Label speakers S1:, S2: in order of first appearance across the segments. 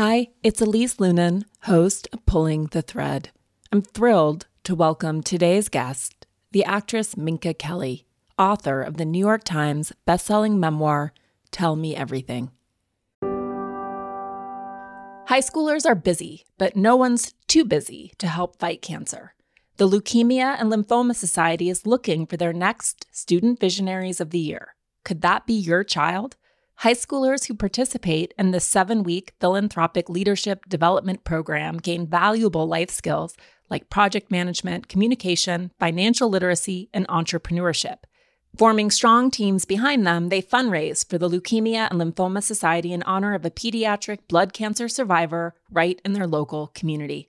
S1: Hi, it's Elise Loehnen, host of Pulling the Thread. I'm thrilled to welcome today's guest, the actress Minka Kelly, author of the New York Times bestselling memoir, Tell Me Everything. High schoolers are busy, but no one's too busy to help fight cancer. The Leukemia and Lymphoma Society is looking for their next Student Visionaries of the Year. Could that be your child? High schoolers who participate in the seven week philanthropic leadership development program gain valuable life skills like project management, communication, financial literacy, and entrepreneurship. Forming strong teams behind them, they fundraise for the Leukemia and Lymphoma Society in honor of a pediatric blood cancer survivor right in their local community.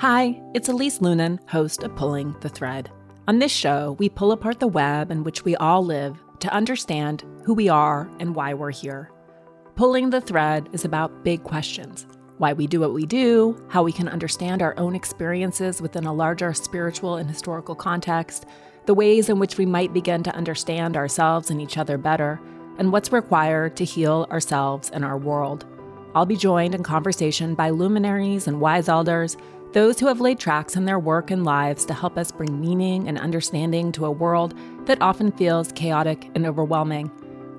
S1: Hi, it's Elise Loehnen, host of Pulling the Thread. On this show, we pull apart the web in which we all live to understand who we are and why we're here. Pulling the Thread is about big questions why we do what we do, how we can understand our own experiences within a larger spiritual and historical context, the ways in which we might begin to understand ourselves and each other better, and what's required to heal ourselves and our world. I'll be joined in conversation by luminaries and wise elders those who have laid tracks in their work and lives to help us bring meaning and understanding to a world that often feels chaotic and overwhelming.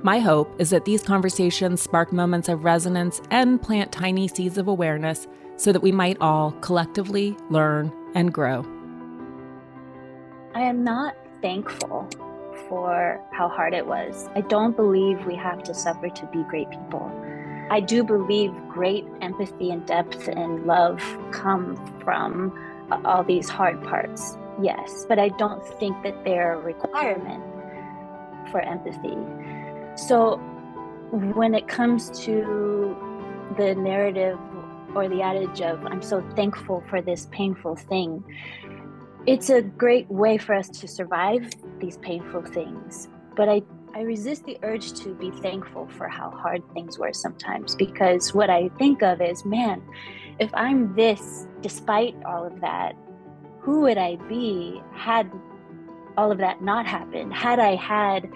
S1: My hope is that these conversations spark moments of resonance and plant tiny seeds of awareness so that we might all collectively learn and grow.
S2: I am not thankful for how hard it was. I don't believe we have to suffer to be great people. I do believe great empathy and depth and love come from all these hard parts, yes, but I don't think that they're a requirement for empathy. So when it comes to the narrative or the adage of, I'm so thankful for this painful thing, it's a great way for us to survive these painful things. But I I resist the urge to be thankful for how hard things were sometimes because what I think of is, man, if I'm this despite all of that, who would I be had all of that not happened? Had I had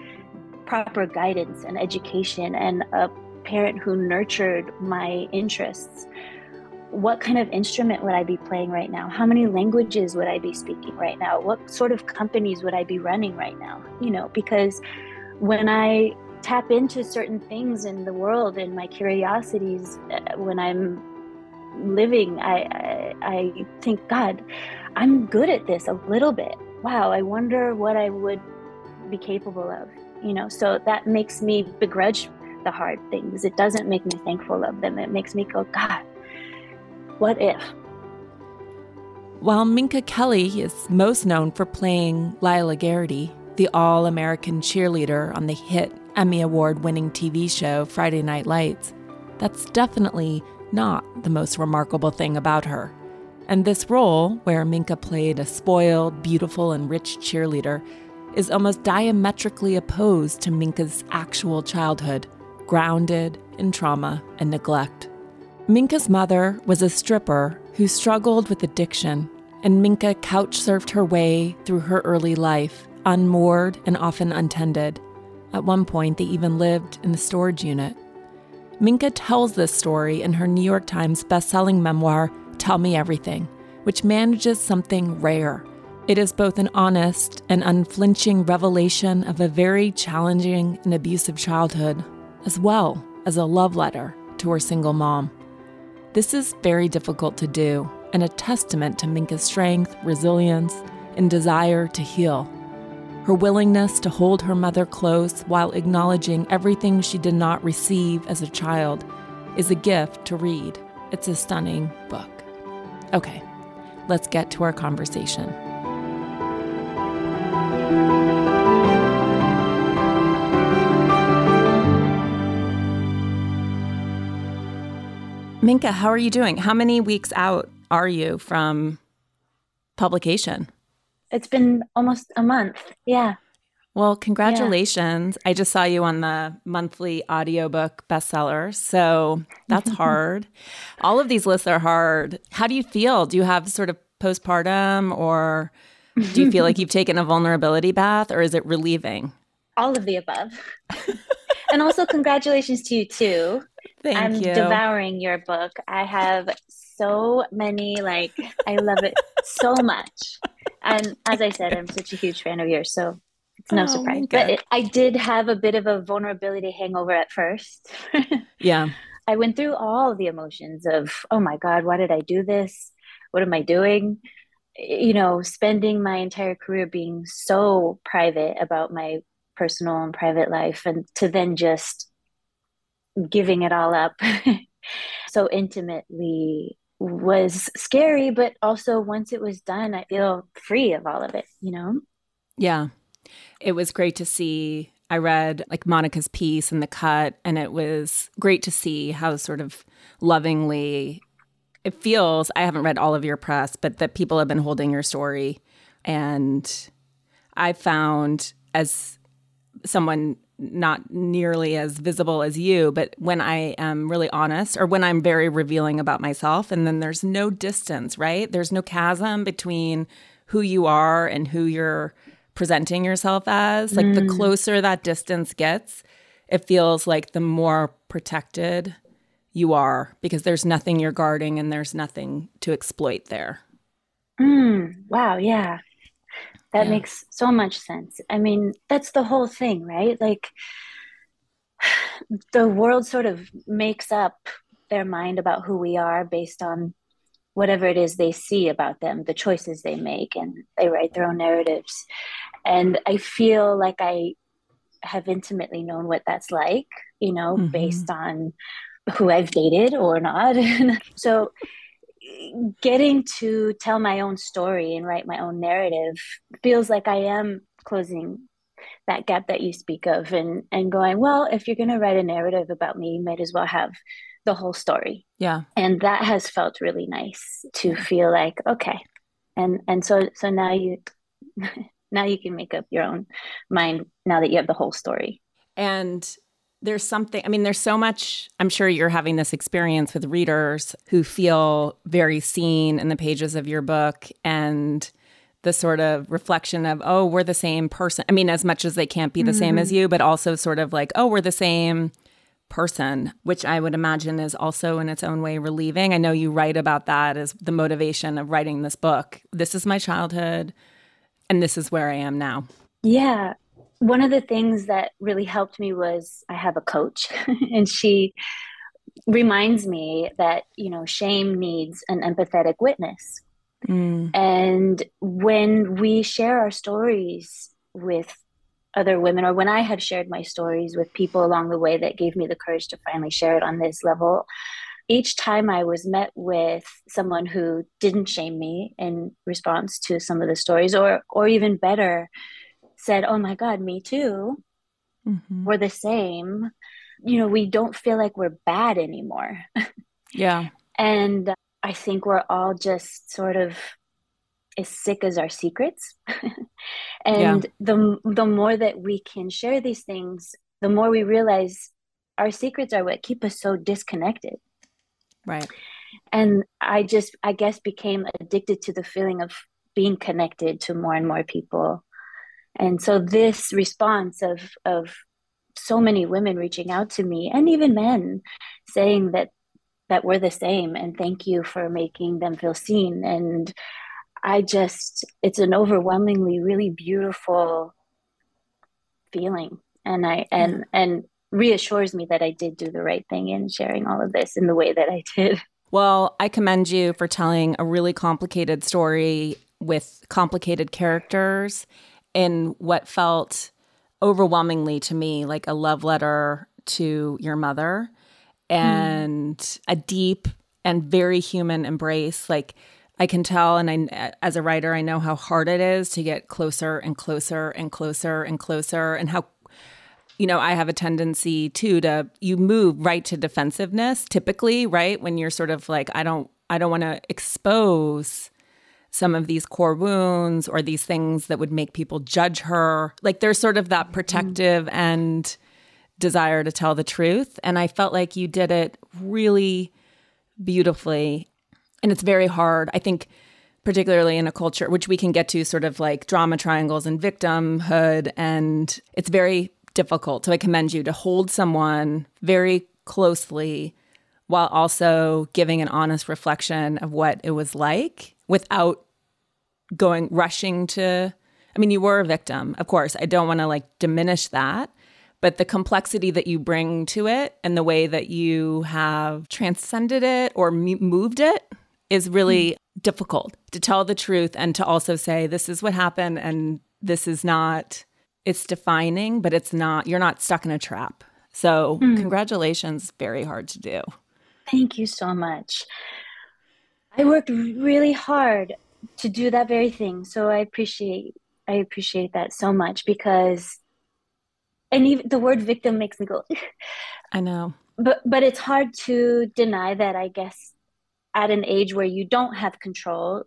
S2: proper guidance and education and a parent who nurtured my interests? What kind of instrument would I be playing right now? How many languages would I be speaking right now? What sort of companies would I be running right now? You know, because when I tap into certain things in the world and my curiosities uh, when I'm living, I, I, I think, God, I'm good at this a little bit. Wow, I wonder what I would be capable of. You know, so that makes me begrudge the hard things. It doesn't make me thankful of them. It makes me go, God, what if?
S1: While Minka Kelly is most known for playing Lyla Garrity the all American cheerleader on the hit Emmy Award winning TV show Friday Night Lights, that's definitely not the most remarkable thing about her. And this role, where Minka played a spoiled, beautiful, and rich cheerleader, is almost diametrically opposed to Minka's actual childhood, grounded in trauma and neglect. Minka's mother was a stripper who struggled with addiction, and Minka couch surfed her way through her early life unmoored and often untended. At one point, they even lived in the storage unit. Minka tells this story in her New York Times bestselling memoir, Tell Me Everything, which manages something rare. It is both an honest and unflinching revelation of a very challenging and abusive childhood, as well as a love letter to her single mom. This is very difficult to do and a testament to Minka's strength, resilience, and desire to heal her willingness to hold her mother close while acknowledging everything she did not receive as a child is a gift to read. It's a stunning book. Okay, let's get to our conversation. Minka, how are you doing? How many weeks out are you from publication?
S2: It's been almost a month. Yeah.
S1: Well, congratulations. Yeah. I just saw you on the monthly audiobook bestseller. So that's hard. All of these lists are hard. How do you feel? Do you have sort of postpartum or do you feel like you've taken a vulnerability bath or is it relieving?
S2: All of the above. and also, congratulations to you too.
S1: Thank you.
S2: I'm
S1: you.
S2: devouring your book. I have so many, like, I love it so much. And as I said, I'm such a huge fan of yours. So it's no oh, surprise. But it, I did have a bit of a vulnerability hangover at first.
S1: yeah.
S2: I went through all the emotions of, oh my God, why did I do this? What am I doing? You know, spending my entire career being so private about my personal and private life, and to then just giving it all up so intimately was scary. But also, once it was done, I feel free of all of it, you know?
S1: Yeah. It was great to see. I read like Monica's piece and the cut, and it was great to see how sort of lovingly it feels. I haven't read all of your press, but that people have been holding your story. And I found as someone not nearly as visible as you, but when I am really honest or when I'm very revealing about myself, and then there's no distance, right? There's no chasm between who you are and who you're presenting yourself as. Like mm. the closer that distance gets, it feels like the more protected you are because there's nothing you're guarding and there's nothing to exploit there.
S2: Mm. Wow. Yeah. That yeah. makes so much sense. I mean, that's the whole thing, right? Like the world sort of makes up their mind about who we are based on whatever it is they see about them, the choices they make, and they write their own narratives. And I feel like I have intimately known what that's like, you know, mm-hmm. based on who I've dated or not. so getting to tell my own story and write my own narrative feels like I am closing that gap that you speak of and and going, well, if you're going to write a narrative about me, you might as well have the whole story.
S1: Yeah.
S2: And that has felt really nice to feel like, okay. And and so so now you now you can make up your own mind now that you have the whole story.
S1: And there's something, I mean, there's so much, I'm sure you're having this experience with readers who feel very seen in the pages of your book and the sort of reflection of, oh, we're the same person. I mean, as much as they can't be the mm-hmm. same as mm-hmm. you, but also sort of like, oh, we're the same person, which I would imagine is also in its own way relieving. I know you write about that as the motivation of writing this book. This is my childhood and this is where I am now.
S2: Yeah. One of the things that really helped me was I have a coach and she reminds me that, you know, shame needs an empathetic witness. Mm. And when we share our stories with other women, or when I have shared my stories with people along the way that gave me the courage to finally share it on this level, each time I was met with someone who didn't shame me in response to some of the stories, or or even better, said, "Oh my God, me too," mm-hmm. we're the same. You know, we don't feel like we're bad anymore.
S1: Yeah,
S2: and I think we're all just sort of as sick as our secrets, and yeah. the the more that we can share these things, the more we realize our secrets are what keep us so disconnected
S1: Right.
S2: And I just, I guess, became addicted to the feeling of being connected to more and more people. And so this response of, of so many women reaching out to me and even men saying that that we're the same and thank you for making them feel seen. And i just it's an overwhelmingly really beautiful feeling. And i and and reassures me that I did do the right thing in sharing all of this in the way that I did.
S1: Well, I commend you for telling a really complicated story with complicated characters in what felt overwhelmingly to me like a love letter to your mother and mm. a deep and very human embrace like I can tell and I as a writer I know how hard it is to get closer and closer and closer and closer and how you know, I have a tendency too to you move right to defensiveness typically, right? When you're sort of like, I don't I don't want to expose some of these core wounds or these things that would make people judge her. Like there's sort of that mm-hmm. protective and desire to tell the truth. And I felt like you did it really beautifully. And it's very hard. I think particularly in a culture which we can get to sort of like drama triangles and victimhood and it's very difficult so i commend you to hold someone very closely while also giving an honest reflection of what it was like without going rushing to i mean you were a victim of course. I don't want to like diminish that but the complexity that you bring to it and the way that you have transcended it or moved it is really mm difficult to tell the truth and to also say this is what happened and this is not it's defining but it's not you're not stuck in a trap. So mm. congratulations. Very hard to do.
S2: Thank you so much. I worked really hard to do that very thing. So i appreciate i appreciate that so much because and even the word victim makes me go
S1: i know.
S2: But but it's hard to deny that i guess at an age where you don't have control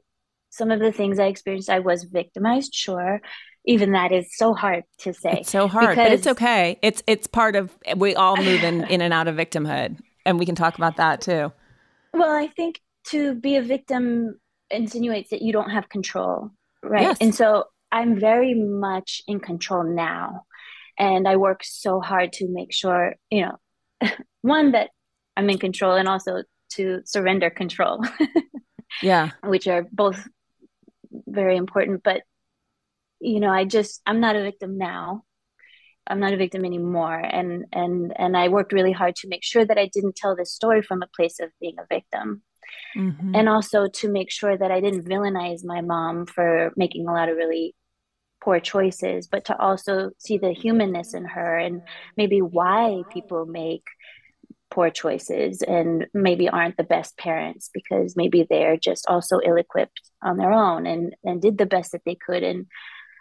S2: some of the things i experienced i was victimized sure. Even that is so hard to say.
S1: It's so hard but it's okay. It's it's part of we all move in in and out of victimhood and we can talk about that too.
S2: Well i think to be a victim insinuates that you don't have control right yes. and so i'm very much in control now and i work so hard to make sure you know one that i'm in control and also to surrender control.
S1: yeah.
S2: Which are both very important. But, you know, I just, I'm not a victim now. I'm not a victim anymore. And, and, and I worked really hard to make sure that I didn't tell this story from a place of being a victim. Mm-hmm. And also to make sure that I didn't villainize my mom for making a lot of really poor choices, but to also see the humanness in her and maybe why people make poor choices and maybe aren't the best parents because maybe they're just also ill-equipped on their own and and did the best that they could. And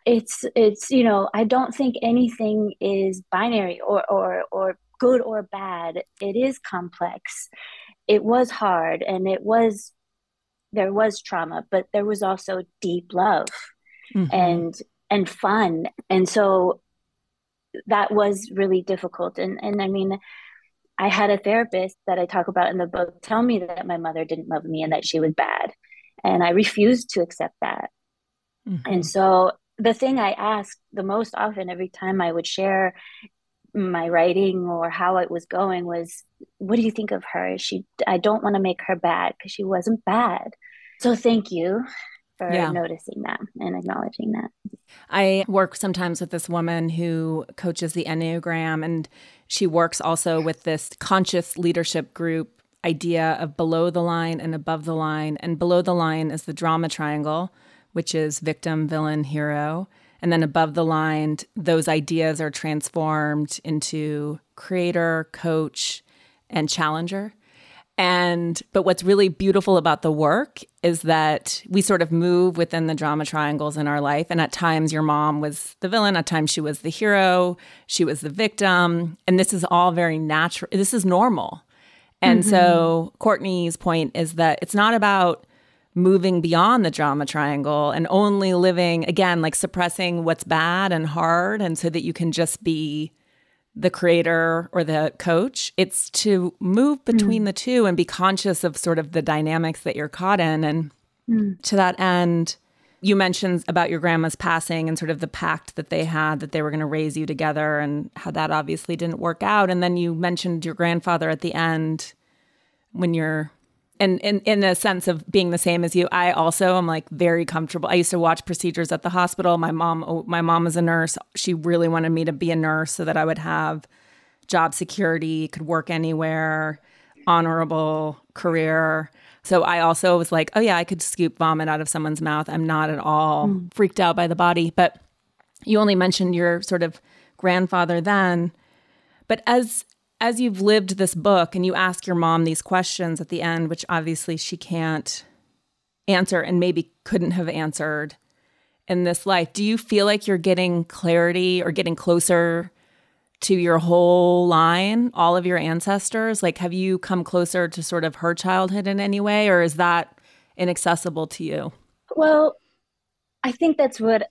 S2: it's it's you know i don't think anything is binary or or or good or bad. It is complex it was hard and it was there was trauma but there was also deep love mm-hmm. and and fun and so that was really difficult and and i mean I had a therapist that I talk about in the book tell me that my mother didn't love me and that she was bad. And I refused to accept that. Mm-hmm. And so the thing I asked the most often every time I would share my writing or how it was going was, What do you think of her? She, I don't want to make her bad because she wasn't bad. So thank you for yeah. noticing that and acknowledging that.
S1: I work sometimes with this woman who coaches the Enneagram, and she works also with this conscious leadership group idea of below the line and above the line. And below the line is the drama triangle, which is victim, villain, hero. And then above the line, those ideas are transformed into creator, coach, and challenger. And but what's really beautiful about the work is that we sort of move within the drama triangles in our life. And at times your mom was the villain, at times she was the hero, she was the victim. And this is all very natural. This is normal. And mm-hmm. so Courtney's point is that it's not about moving beyond the drama triangle and only living again like suppressing what's bad and hard and so that you can just be the creator or the coach. It's to move between mm. the two and be conscious of sort of the dynamics that you're caught in. And mm. to that end, you mentioned about your grandma's passing and sort of the pact that they had that they were going to raise you together and how that obviously didn't work out. And then you mentioned your grandfather at the end when you're and in in a sense of being the same as you i also am like very comfortable. I used to watch procedures at the hospital. My mom oh, my mom was a nurse. She really wanted me to be a nurse so that i would have job security could work anywhere honorable career. So i also was like oh yeah i could scoop vomit out of someone's mouth. I'm not at all mm. freaked out by the body. But you only mentioned your sort of grandfather then. But as as you've lived this book and you ask your mom these questions at the end, which obviously she can't answer and maybe couldn't have answered in this life, do you feel like you're getting clarity or getting closer to your whole line, all of your ancestors? Like, have you come closer to sort of her childhood in any way, or is that inaccessible to you?
S2: Well, I think that's what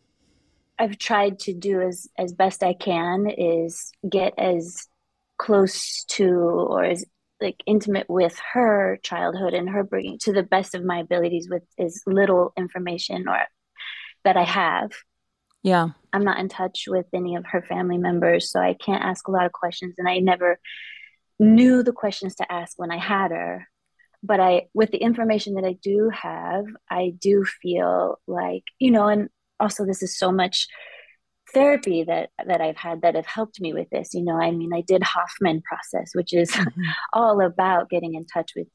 S2: I've tried to do as as best I can is get as close to or as like intimate with her childhood and her bringing to the best of my abilities with as little information or that I have.
S1: Yeah.
S2: I'm not in touch with any of her family members, so I can't ask a lot of questions and I never knew the questions to ask when I had her. But I with the information that I do have, I do feel like, you know, and also this is so much therapy that that I've had that have helped me with this. You know, I mean, I did Hoffman process, which is mm-hmm. all about getting in touch with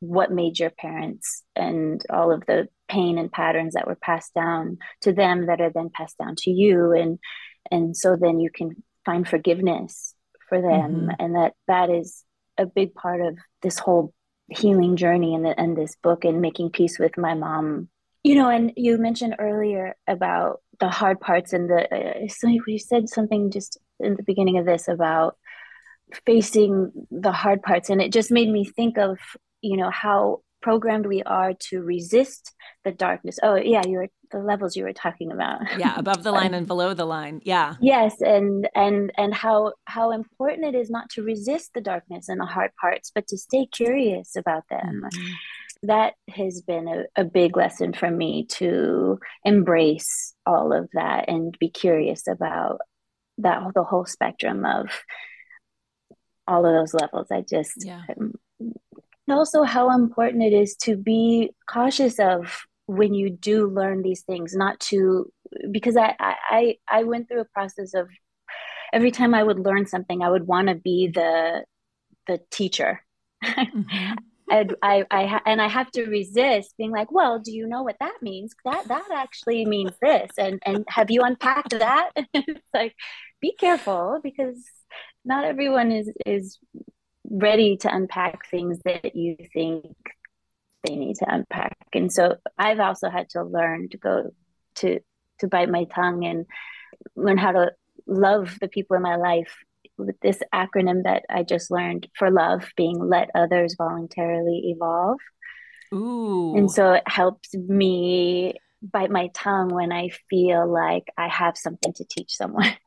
S2: what made your parents and all of the pain and patterns that were passed down to them that are then passed down to you and and so then you can find forgiveness for them mm-hmm. and that that is a big part of this whole healing journey the, in this book and making peace with my mom you know and you mentioned earlier about the hard parts and the uh, so you said something just in the beginning of this about facing the hard parts and it just made me think of you know how programmed we are to resist the darkness. Oh yeah you were the levels you were talking about.
S1: Yeah above the line and below the line yeah.
S2: Yes and and and how how important it is not to resist the darkness and the hard parts but to stay curious about them. Mm-hmm that has been a, a big lesson for me to embrace all of that and be curious about that the whole spectrum of all of those levels. I just
S1: yeah.
S2: Um, also how important it is to be cautious of when you do learn these things, not to because I I I went through a process of every time I would learn something, I would want to be the the teacher. Mm-hmm and I, I and I have to resist being like, well, do you know what that means? That that actually means this, and and have you unpacked that? it's like, be careful because not everyone is is ready to unpack things that you think they need to unpack, and so I've also had to learn to go to to bite my tongue and learn how to love the people in my life with this acronym that I just learned for love being let others voluntarily evolve.
S1: Ooh.
S2: And so it helps me bite my tongue when I feel like I have something to teach someone.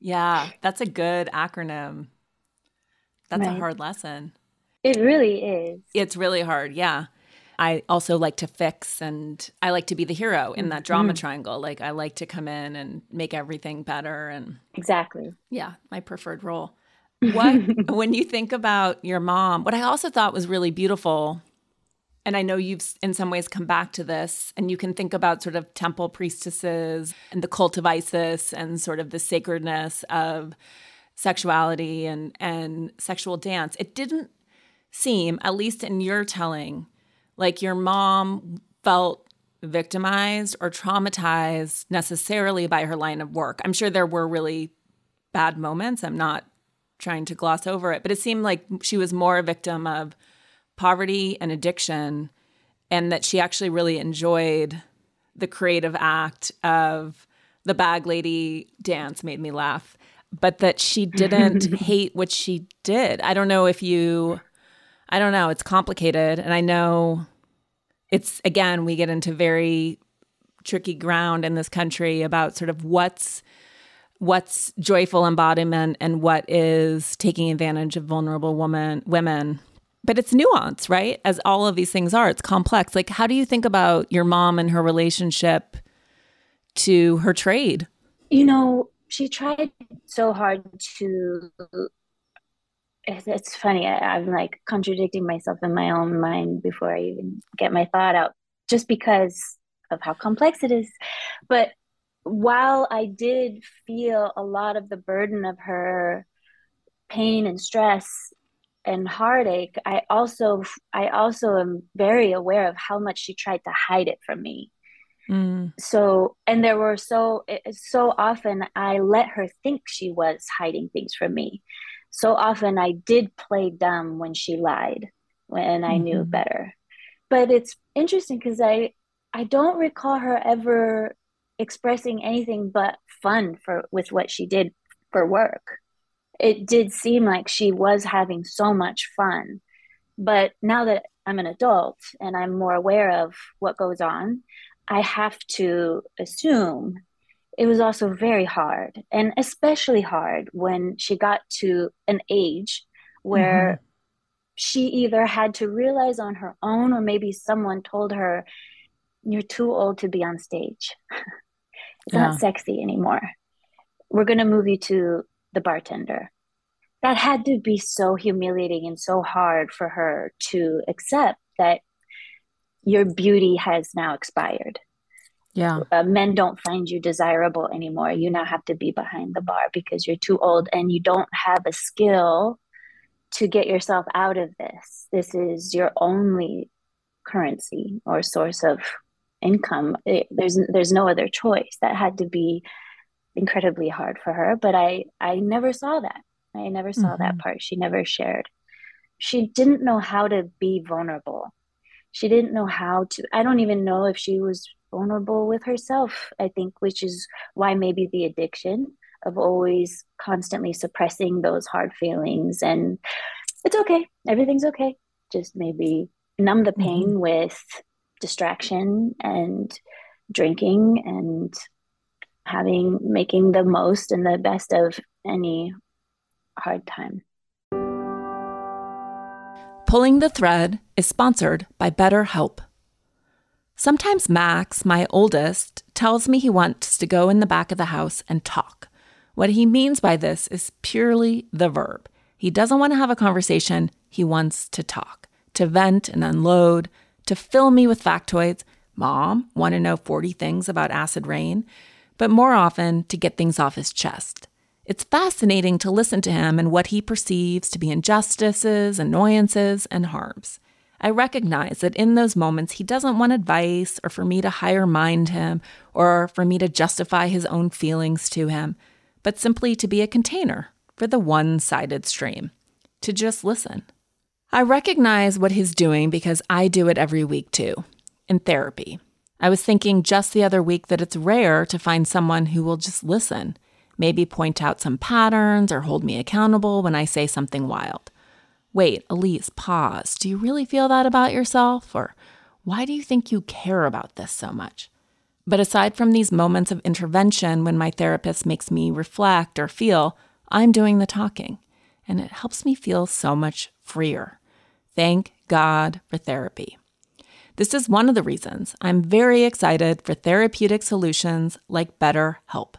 S1: Yeah, that's a good acronym. That's right. a hard lesson.
S2: It really is.
S1: It's really hard. Yeah. I also like to fix and I like to be the hero in that drama mm-hmm. triangle. Like I like to come in and make everything better and
S2: Exactly.
S1: Yeah, my preferred role. What when you think about your mom, what I also thought was really beautiful and I know you've in some ways come back to this and you can think about sort of temple priestesses and the cult of Isis and sort of the sacredness of sexuality and and sexual dance. It didn't seem at least in your telling like your mom felt victimized or traumatized necessarily by her line of work. I'm sure there were really bad moments. I'm not trying to gloss over it, but it seemed like she was more a victim of poverty and addiction and that she actually really enjoyed the creative act of the bag lady dance made me laugh but that she didn't hate what she did i don't know if you I don't know. It's complicated. And I know it's, again, we get into very tricky ground in this country about sort of what's what's joyful embodiment and what is taking advantage of vulnerable woman women but it's nuance right as all of these things are it's complex like how do you think about your mom and her relationship to her trade
S2: you know she tried so hard to it's funny. I, I'm like contradicting myself in my own mind before I even get my thought out, just because of how complex it is. But while I did feel a lot of the burden of her pain and stress and heartache, I also I also am very aware of how much she tried to hide it from me. Mm. So, and there were so so often I let her think she was hiding things from me so often I did play dumb when she lied when I mm-hmm. knew better. But it's interesting because I I don't recall her ever expressing anything but fun for with what she did for work. it did seem like she was having so much fun. But now that I'm an adult and I'm more aware of what goes on, I have to assume it was also very hard and especially hard when she got to an age where mm-hmm. she either had to realize on her own or maybe someone told her you're too old to be on stage it's yeah. not sexy anymore we're going to move you to the bartender that had to be so humiliating and so hard for her to accept that your beauty has now expired
S1: yeah.
S2: Uh, men don't find you desirable anymore. You now have to be behind the bar because you're too old and you don't have a skill to get yourself out of this. This is your only currency or source of income. It, there's there's no other choice. That had to be incredibly hard for her, but I I never saw that. I never saw mm-hmm. that part. She never shared. She didn't know how to be vulnerable. She didn't know how to I don't even know if she was vulnerable with herself, I think, which is why maybe the addiction of always constantly suppressing those hard feelings. And it's okay, everything's okay. Just maybe numb the pain mm-hmm. with distraction and drinking and having making the most and the best of any hard time.
S1: Pulling the Thread is sponsored by BetterHelp. Sometimes Max, my oldest, tells me he wants to go in the back of the house and talk. What he means by this is purely the verb. He doesn't want to have a conversation, he wants to talk, to vent and unload, to fill me with factoids. Mom, want to know 40 things about acid rain? But more often, to get things off his chest. It's fascinating to listen to him and what he perceives to be injustices, annoyances, and harms. I recognize that in those moments, he doesn't want advice or for me to higher mind him or for me to justify his own feelings to him, but simply to be a container for the one sided stream, to just listen. I recognize what he's doing because I do it every week too, in therapy. I was thinking just the other week that it's rare to find someone who will just listen, maybe point out some patterns or hold me accountable when I say something wild. Wait, Elise, pause. Do you really feel that about yourself? Or why do you think you care about this so much? But aside from these moments of intervention when my therapist makes me reflect or feel, I'm doing the talking. And it helps me feel so much freer. Thank God for therapy. This is one of the reasons I'm very excited for therapeutic solutions like BetterHelp.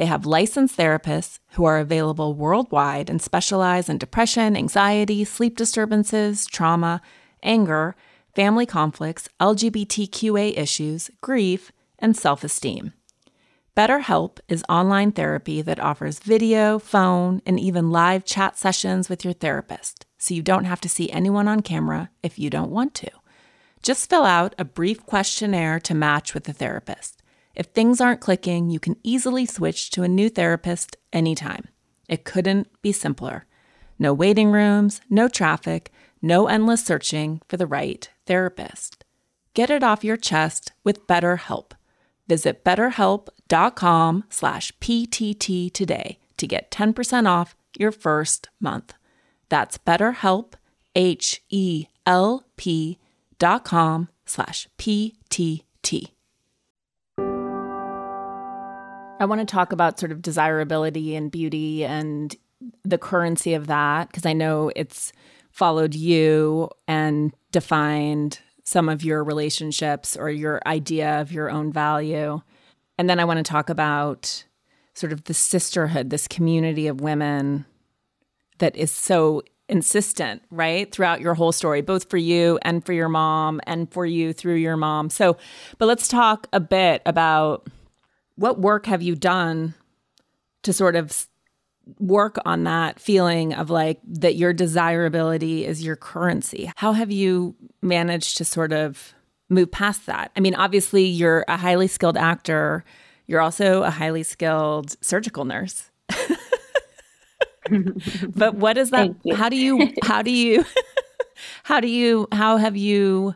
S1: They have licensed therapists who are available worldwide and specialize in depression, anxiety, sleep disturbances, trauma, anger, family conflicts, LGBTQA issues, grief, and self esteem. BetterHelp is online therapy that offers video, phone, and even live chat sessions with your therapist, so you don't have to see anyone on camera if you don't want to. Just fill out a brief questionnaire to match with the therapist. If things aren't clicking, you can easily switch to a new therapist anytime. It couldn't be simpler. No waiting rooms, no traffic, no endless searching for the right therapist. Get it off your chest with BetterHelp. Visit betterhelp.com slash PTT today to get 10% off your first month. That's betterhelp, H-E-L-P dot com slash P-T-T. I want to talk about sort of desirability and beauty and the currency of that because I know it's followed you and defined some of your relationships or your idea of your own value. And then I want to talk about sort of the sisterhood, this community of women that is so insistent, right? Throughout your whole story, both for you and for your mom and for you through your mom. So, but let's talk a bit about what work have you done to sort of work on that feeling of like that your desirability is your currency? How have you managed to sort of move past that? I mean, obviously, you're a highly skilled actor, you're also a highly skilled surgical nurse. but what is that? How do you, how do you, how do you, how have you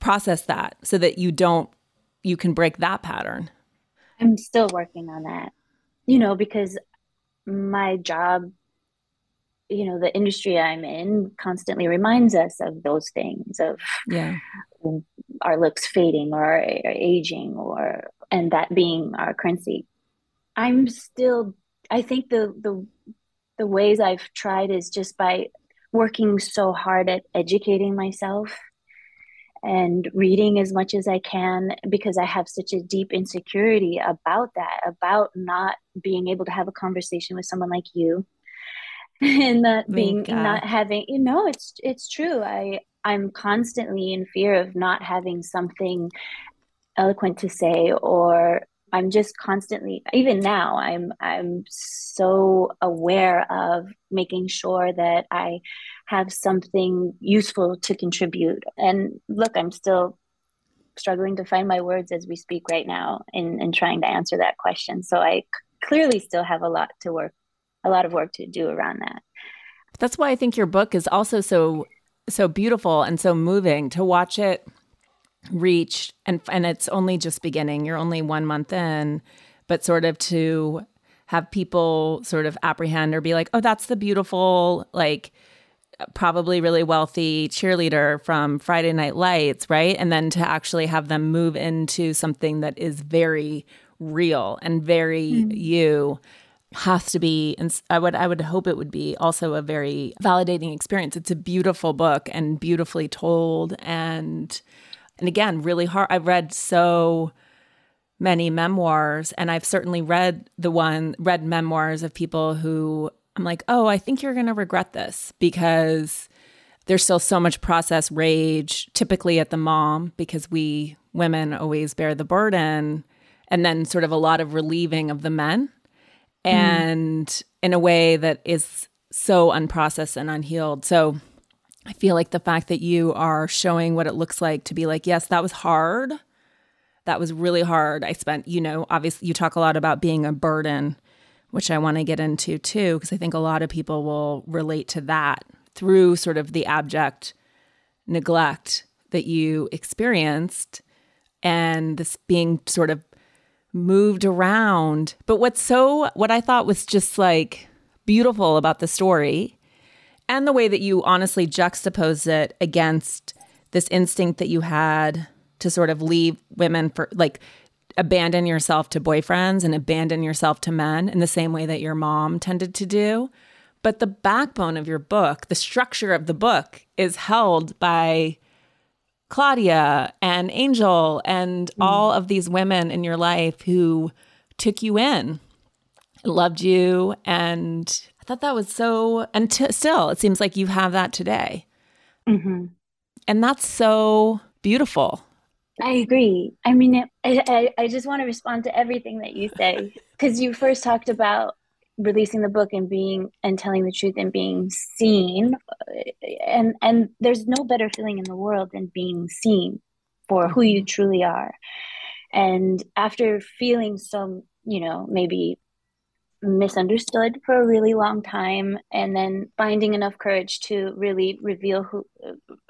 S1: processed that so that you don't, you can break that pattern?
S2: I'm still working on that, you know, because my job you know the industry i'm in constantly reminds us of those things of
S1: yeah.
S2: our looks fading or, or aging or and that being our currency. I'm still i think the the the ways i've tried is just by working so hard at educating myself and reading as much as I can because I have such a deep insecurity about that, about not being able to have a conversation with someone like you and not being not having you know it's it's true. I i'm constantly in fear of not having something eloquent to say or i'm just constantly even now i'm i'm so aware of making sure that i have something useful to contribute and look i'm still struggling to find my words as we speak right now in, in trying to answer that question so I c- clearly still have a lot to work a lot of work to do around that.
S1: That's why I think your book is also so so beautiful and so moving to watch it reach and and it's only just beginning. You're only 1 month in, but sort of to have people sort of apprehend or be like, "Oh, that's the beautiful like probably really wealthy cheerleader from Friday Night Lights, right? And then to actually have them move into something that is very real and very mm-hmm. you has to be and I would I would hope it would be also a very validating experience. It's a beautiful book and beautifully told and and again, really hard. I've read so many memoirs and I've certainly read the one read memoirs of people who I'm like, "Oh, I think you're going to regret this because there's still so much process rage typically at the mom because we women always bear the burden and then sort of a lot of relieving of the men Mm. and mm. in a way that is so unprocessed and unhealed. So I feel like the fact that you are showing what it looks like to be like, yes, that was hard. That was really hard. I spent, you know, obviously you talk a lot about being a burden, which I want to get into too, because I think a lot of people will relate to that through sort of the abject neglect that you experienced and this being sort of moved around. But what's so, what I thought was just like beautiful about the story and the way that you honestly juxtapose it against this instinct that you had to sort of leave women for like abandon yourself to boyfriends and abandon yourself to men in the same way that your mom tended to do. But the backbone of your book, the structure of the book, is held by Claudia and Angel and mm. all of these women in your life who took you in, loved you. And I thought that was so, and t- still, it seems like you have that today. Mm-hmm. And that's so beautiful.
S2: I agree. I mean, it, I, I just want to respond to everything that you say because you first talked about releasing the book and being and telling the truth and being seen and and there's no better feeling in the world than being seen for who you mm-hmm. truly are and after feeling some you know maybe misunderstood for a really long time and then finding enough courage to really reveal who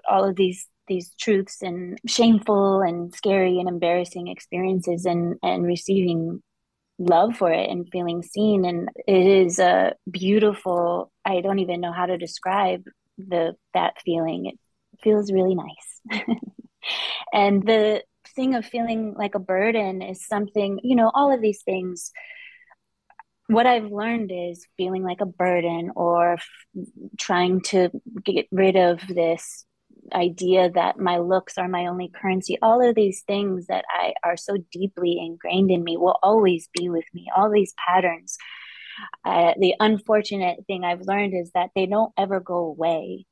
S2: all of these these truths and shameful and scary and embarrassing experiences and and receiving love for it and feeling seen. And it is a beautiful i don't even know how to describe the that feeling. It feels really nice. And the thing of feeling like a burden is something you know all of these things what I've learned is feeling like a burden or f- trying to get rid of this idea that my looks are my only currency all of these things that i are so deeply ingrained in me will always be with me all these patterns. Uh, the unfortunate thing i've learned is that they don't ever go away.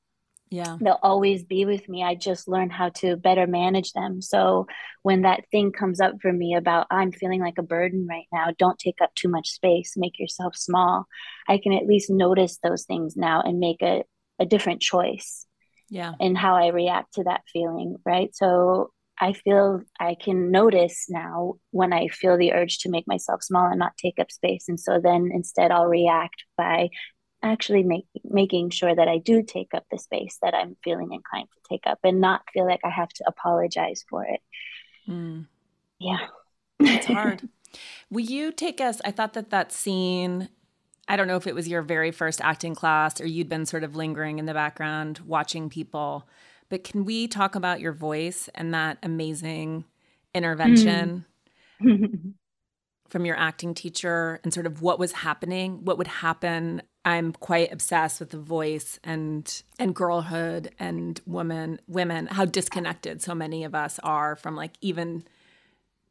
S1: Yeah.
S2: They'll always be with me. I just learned how to better manage them. So when that thing comes up for me about i'm feeling like a burden right now don't take up too much space make yourself small i can at least notice those things now and make a, a different choice
S1: yeah.
S2: and how i react to that feeling right? So i feel i can notice now when i feel the urge to make myself small and not take up space. And so then instead i'll react by actually make, making sure that i do take up the space that i'm feeling inclined to take up and not feel like i have to apologize for it. Mm. yeah.
S1: It's hard. Will you take us i thought that that scene I don't know if it was your very first acting class or you'd been sort of lingering in the background watching people, but can we talk about your voice and that amazing intervention mm. from your acting teacher and sort of what was happening, what would happen? I'm quite obsessed with the voice and and girlhood and woman women how disconnected so many of us are from like even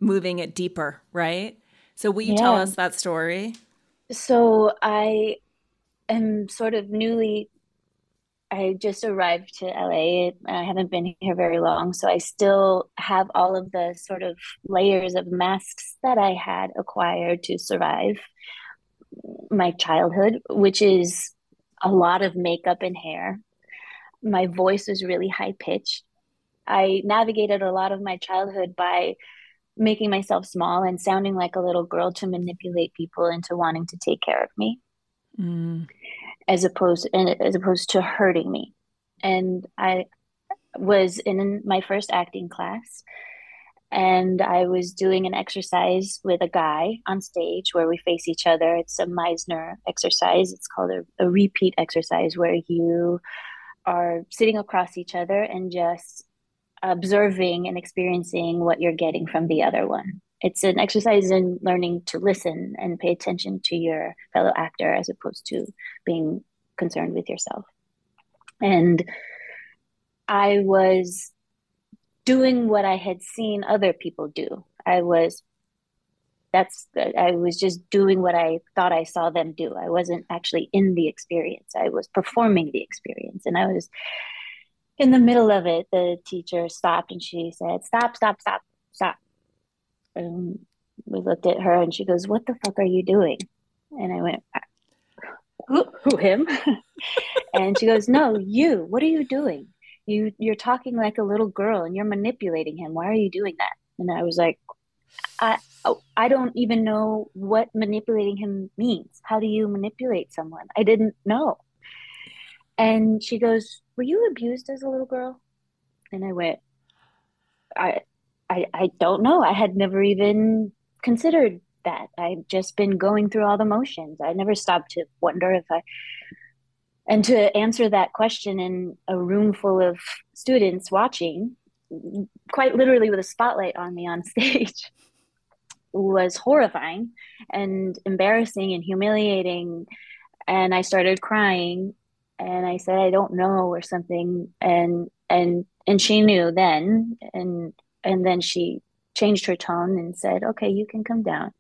S1: moving it deeper, right? So will you yeah. tell us that story?
S2: So I am sort of newly I just arrived to LA. I haven't been here very long, so I still have all of the sort of layers of masks that I had acquired to survive my childhood, which is a lot of makeup and hair. My voice was really high pitched. I navigated a lot of my childhood by making myself small and sounding like a little girl to manipulate people into wanting to take care of me. Mm. as opposed as opposed to hurting me. And i was in my first acting class and i was doing an exercise with a guy on stage where we face each other. It's a meisner exercise. It's called a, a repeat exercise where you are sitting across each other and just observing and experiencing what you're getting from the other one. It's an exercise in learning to listen and pay attention to your fellow actor as opposed to being concerned with yourself. And I was doing what I had seen other people do. I was that's I was just doing what I thought I saw them do. I wasn't actually in the experience. I was performing the experience and I was in the middle of it, the teacher stopped and she said, Stop, stop, stop, stop. And we looked at her and she goes, What the fuck are you doing? And I went, Who, who him? and she goes, No, you. What are you doing? You you're talking like a little girl and you're manipulating him. Why are you doing that? And I was like, I oh, I don't even know what manipulating him means. How do you manipulate someone? I didn't know. And she goes, Were you abused as a little girl? And I went, I I I don't know. I had never even considered that. I've just been going through all the motions. I never stopped to wonder if I and to answer that question in a room full of students watching, quite literally with a spotlight on me on stage, was horrifying and embarrassing and humiliating. And I started crying and I said I don't know or something. And and and she knew then. And and then she changed her tone and said okay you can come down.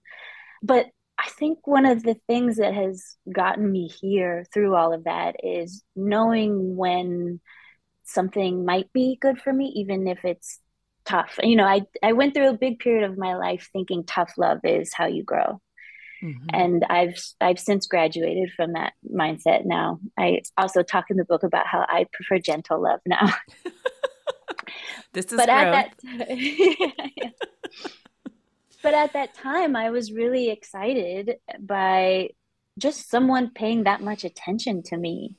S2: But I think one of the things that has gotten me here through all of that is knowing when something might be good for me even if it's tough. You know I I went through a big period of my life thinking tough love is how you grow Mm-hmm. And I've I've since graduated from that mindset now. I also talk in the book about how I prefer gentle love now.
S1: this is but at
S2: that but at that time I was really excited by just someone paying that much attention to me.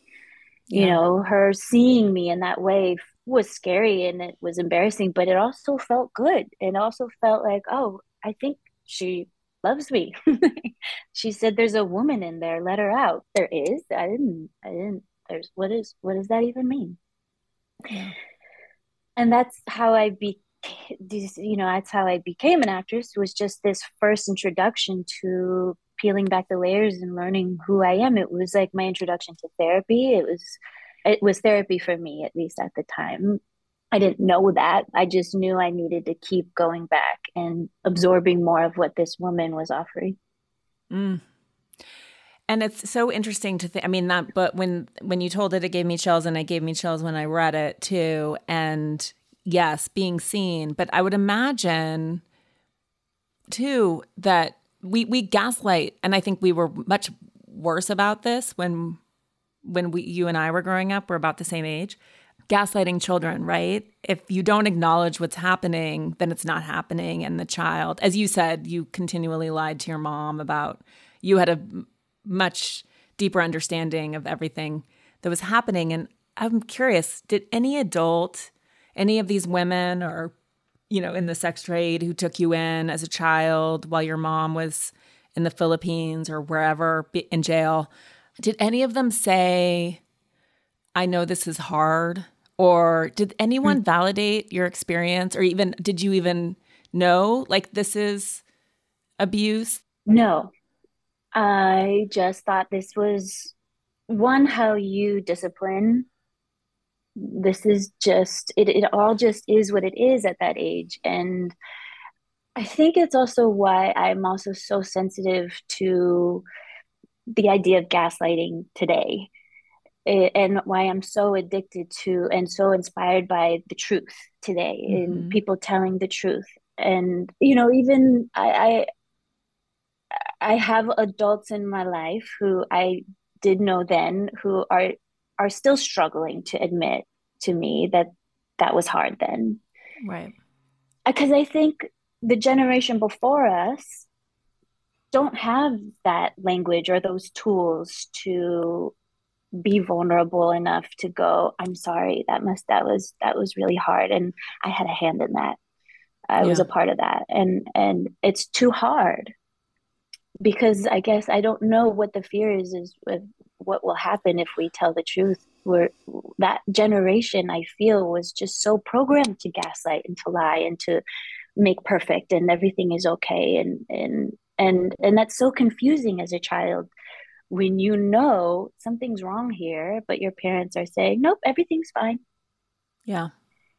S2: You yeah. know, her seeing me in that way was scary and it was embarrassing, but it also felt good. It also felt like, oh, I think she loves me. she said, "There's a woman in there. Let her out." There is. I didn't. I didn't. There's. What is? What does that even mean? Yeah. And that's how I be. You know, that's how I became an actress. Was just this first introduction to peeling back the layers and learning who I am. It was like my introduction to therapy. It was. It was therapy for me, at least at the time. I didn't know that. I just knew I needed to keep going back and absorbing more of what this woman was offering.
S1: Mm. And it's so interesting to think. I mean, that, but when when you told it, it gave me chills, and it gave me chills when I read it too. And yes, being seen. But I would imagine too that we we gaslight, and I think we were much worse about this when when we you and I were growing up. We're about the same age gaslighting children, right? If you don't acknowledge what's happening, then it's not happening. And the child, as you said, you continually lied to your mom about you had a much deeper understanding of everything that was happening. And I'm curious, did any adult, any of these women or, you know, in the sex trade who took you in as a child while your mom was in the Philippines or wherever in jail. Did any of them say, I know this is hard? Or did anyone mm. validate your experience? Or even did you even know like this is abuse?
S2: No. I just thought this was one, how you discipline. This is just, it, it all just is what it is at that age. And I think it's also why I'm also so sensitive to the idea of gaslighting today and why I'm so addicted to and so inspired by the truth today mm-hmm. and people telling the truth. And you know, even I, I I have adults in my life who I did know then who are are still struggling to admit to me that that was hard then.
S1: Right.
S2: Because I think the generation before us don't have that language or those tools to be vulnerable enough to go i'm sorry that must that was that was really hard and i had a hand in that. I yeah. was a part of that and and it's too hard because i guess i don't know what the fear is is with what will happen if we tell the truth. Where that generation i feel was just so programmed to gaslight and to lie and to make perfect and everything is okay and and and and that's so confusing as a child when you know something's wrong here but your parents are saying nope everything's fine.
S1: Yeah.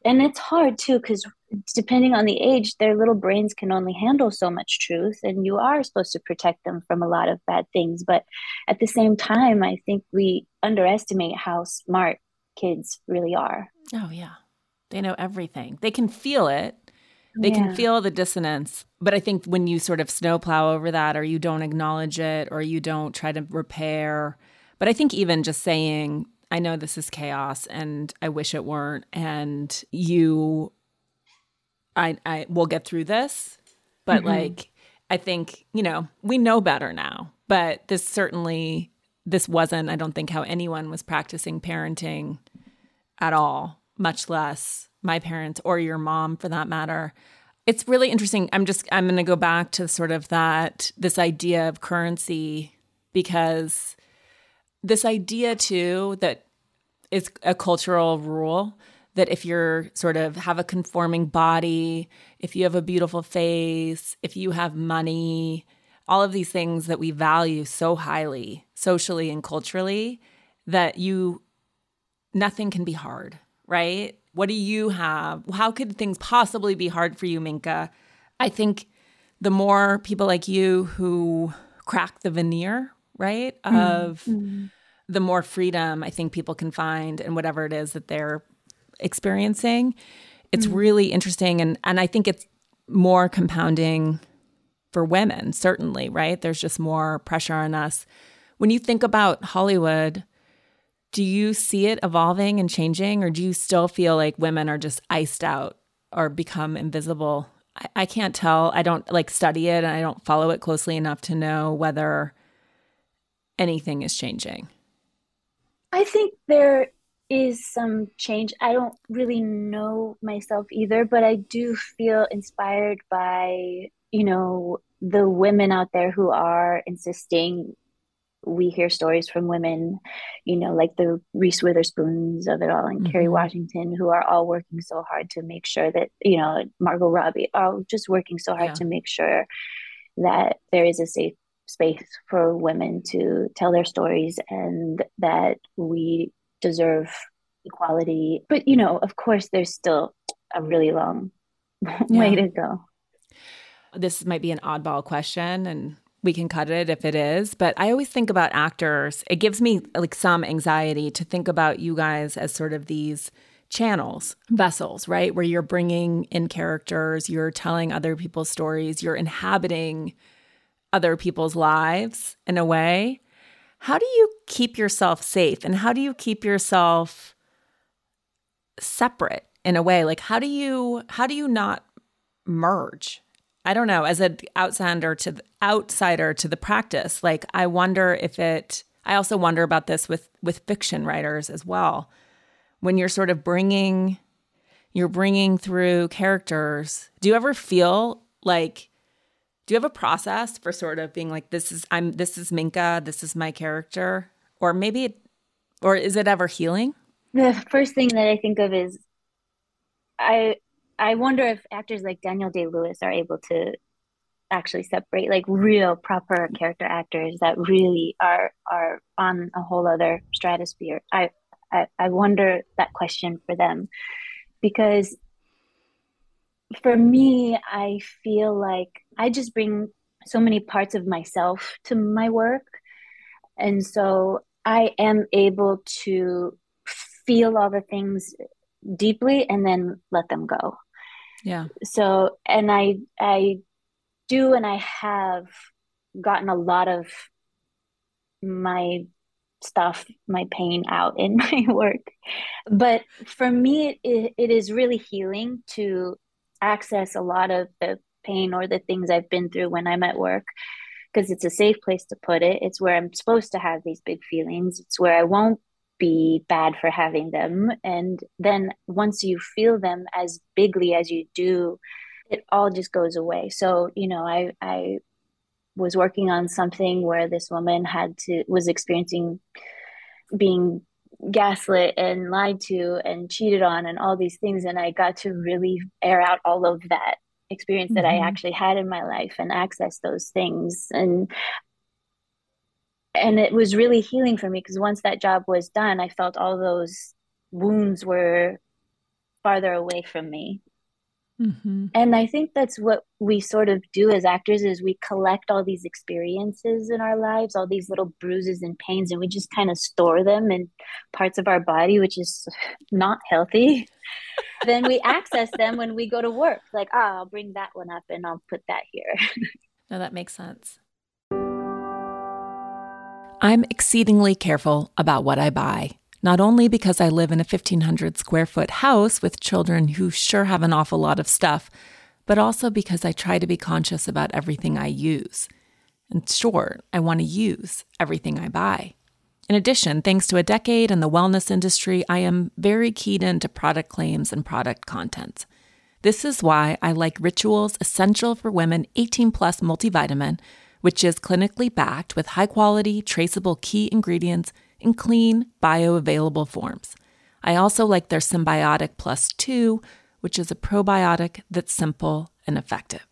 S2: And it's hard too because depending on the age their little brains can only handle so much truth and you are supposed to protect them from a lot of bad things. But at the same time i think we underestimate how smart kids really are.
S1: Oh yeah. They know everything. They can feel it they yeah. can feel the dissonance. But I think when you sort of snowplow over that or you don't acknowledge it or you don't try to repair, but I think even just saying, I know this is chaos and I wish it weren't, and you, I, I will get through this. But mm-hmm. like, I think, you know, we know better now, but this certainly, this wasn't, I don't think, how anyone was practicing parenting at all, much less my parents or your mom for that matter. It's really interesting. I'm just I'm going to go back to sort of that this idea of currency because this idea too that is a cultural rule that if you're sort of have a conforming body, if you have a beautiful face, if you have money, all of these things that we value so highly socially and culturally that you nothing can be hard, right? What do you have? How could things possibly be hard for you, Minka? I think the more people like you who crack the veneer, right, mm-hmm. of mm-hmm. the more freedom I think people can find and whatever it is that they're experiencing. It's mm-hmm. really interesting and and I think it's more compounding for women, certainly, right? There's just more pressure on us. When you think about Hollywood, do you see it evolving and changing, or do you still feel like women are just iced out or become invisible? I, I can't tell. I don't like study it and I don't follow it closely enough to know whether anything is changing.
S2: I think there is some change. I don't really know myself either, but I do feel inspired by, you know, the women out there who are insisting we hear stories from women, you know, like the Reese Witherspoons of it all and mm-hmm. Kerry Washington, who are all working so hard to make sure that, you know, Margot Robbie, all just working so hard yeah. to make sure that there is a safe space for women to tell their stories and that we deserve equality. But, you know, of course, there's still a really long yeah. way to go.
S1: This might be an oddball question, and we can cut it if it is. But I always think about actors. It gives me like some anxiety to think about you guys as sort of these channels, vessels, right? Where you're bringing in characters, you're telling other people's stories, you're inhabiting other people's lives in a way. How do you keep yourself safe and how do you keep yourself separate in a way? Like how do you how do you not merge? I don't know, as an outsider to the, outsider to the practice, like I wonder if it. I also wonder about this with with fiction writers as well. When you're sort of bringing, you're bringing through characters. Do you ever feel like Do you have a process for sort of being like, this is I'm this is Minka, this is my character, or maybe, it, or is it ever healing?
S2: The first thing that I think of is, I I wonder if actors like Daniel Day Lewis are able to actually separate like real proper character actors that really are are on a whole other stratosphere. I I, I wonder that question for them because for me, I feel like I just bring so many parts of myself to my work. And so I am able to feel all the things deeply and then let them go.
S1: Yeah.
S2: So, and I, I do, and I have gotten a lot of my stuff, my pain out in my work. But for me, it, it is really healing to access a lot of the pain or the things I've been through when I'm at work because it's a safe place to put it. It's where I'm supposed to have these big feelings. It's where I won't be bad for having them. And then once you feel them as bigly as you do, it all just goes away. So, you know, I I was working on something where this woman had to was experiencing being gaslit and lied to and cheated on and all these things and i got to really air out all of that experience mm-hmm. that i mm-hmm. actually had in my life and access those things and and it was really healing for me because once that job was done i felt all those wounds were farther away from me Mm-hmm. And I think that's what we sort of do as actors is we collect all these experiences in our lives, all these little bruises and pains, and we just kind of store them in parts of our body, which is not healthy. then we access them when we go to work. Like, ah, oh, I'll bring that one up and I'll put that here.
S1: no, that makes sense. I'm exceedingly careful about what I buy not only because I live in a 1,500 square foot house with children who sure have an awful lot of stuff, but also because I try to be conscious about everything I use. And sure, I want to use everything I buy. In addition, thanks to a decade in the wellness industry, I am very keyed into product claims and product content. This is why I like Ritual's Essential for Women 18 Plus multivitamin, which is clinically backed with high quality, traceable key ingredients in clean, bioavailable forms. I also like their Synbiotic Plus 2, which is a probiotic that's simple and effective.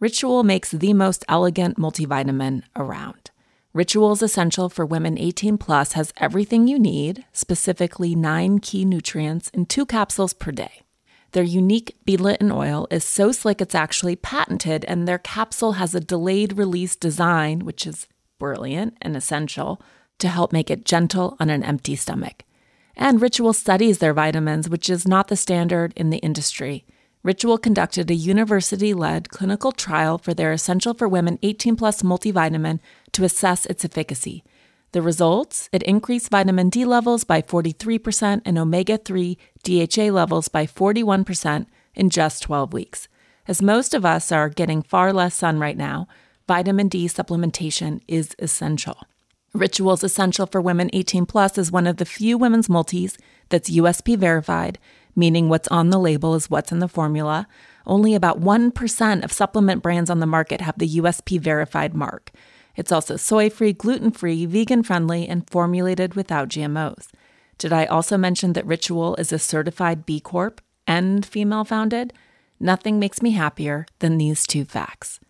S1: Ritual makes the most elegant multivitamin around. Ritual's Essential for Women 18 Plus has everything you need, specifically nine key nutrients in two capsules per day. Their unique beadlet oil is so slick it's actually patented, and their capsule has a delayed release design, which is brilliant and essential to help make it gentle on an empty stomach. And Ritual studies their vitamins, which is not the standard in the industry. Ritual conducted a university led clinical trial for their Essential for Women 18 Plus multivitamin to assess its efficacy. The results? It increased vitamin D levels by 43% and omega 3 DHA levels by 41% in just 12 weeks. As most of us are getting far less sun right now, vitamin D supplementation is essential. Rituals Essential for Women 18 Plus is one of the few women's multis that's USP verified, meaning what's on the label is what's in the formula. Only about 1% of supplement brands on the market have the USP verified mark. It's also soy free, gluten free, vegan friendly, and formulated without GMOs. Did I also mention that Ritual is a certified B Corp and female founded? Nothing makes me happier than these two facts.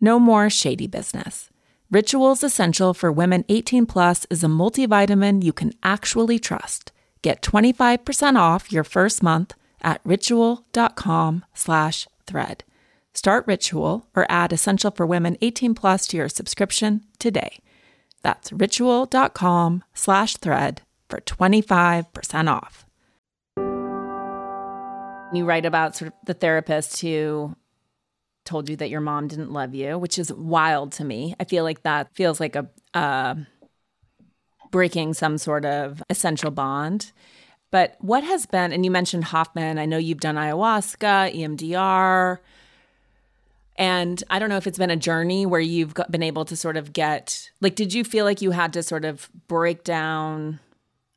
S1: No more shady business. Rituals Essential for Women 18 Plus is a multivitamin you can actually trust. Get 25% off your first month at ritual.com slash thread. Start Ritual or add Essential for Women 18 Plus to your subscription today. That's ritual.com slash thread for 25% off. You write about sort of the therapist who told you that your mom didn't love you, which is wild to me. I feel like that feels like a uh, breaking some sort of essential bond. But what has been, and you mentioned Hoffman, I know you've done ayahuasca, EMDR. And I don't know if it's been a journey where you've got, been able to sort of get, like, did you feel like you had to sort of break down?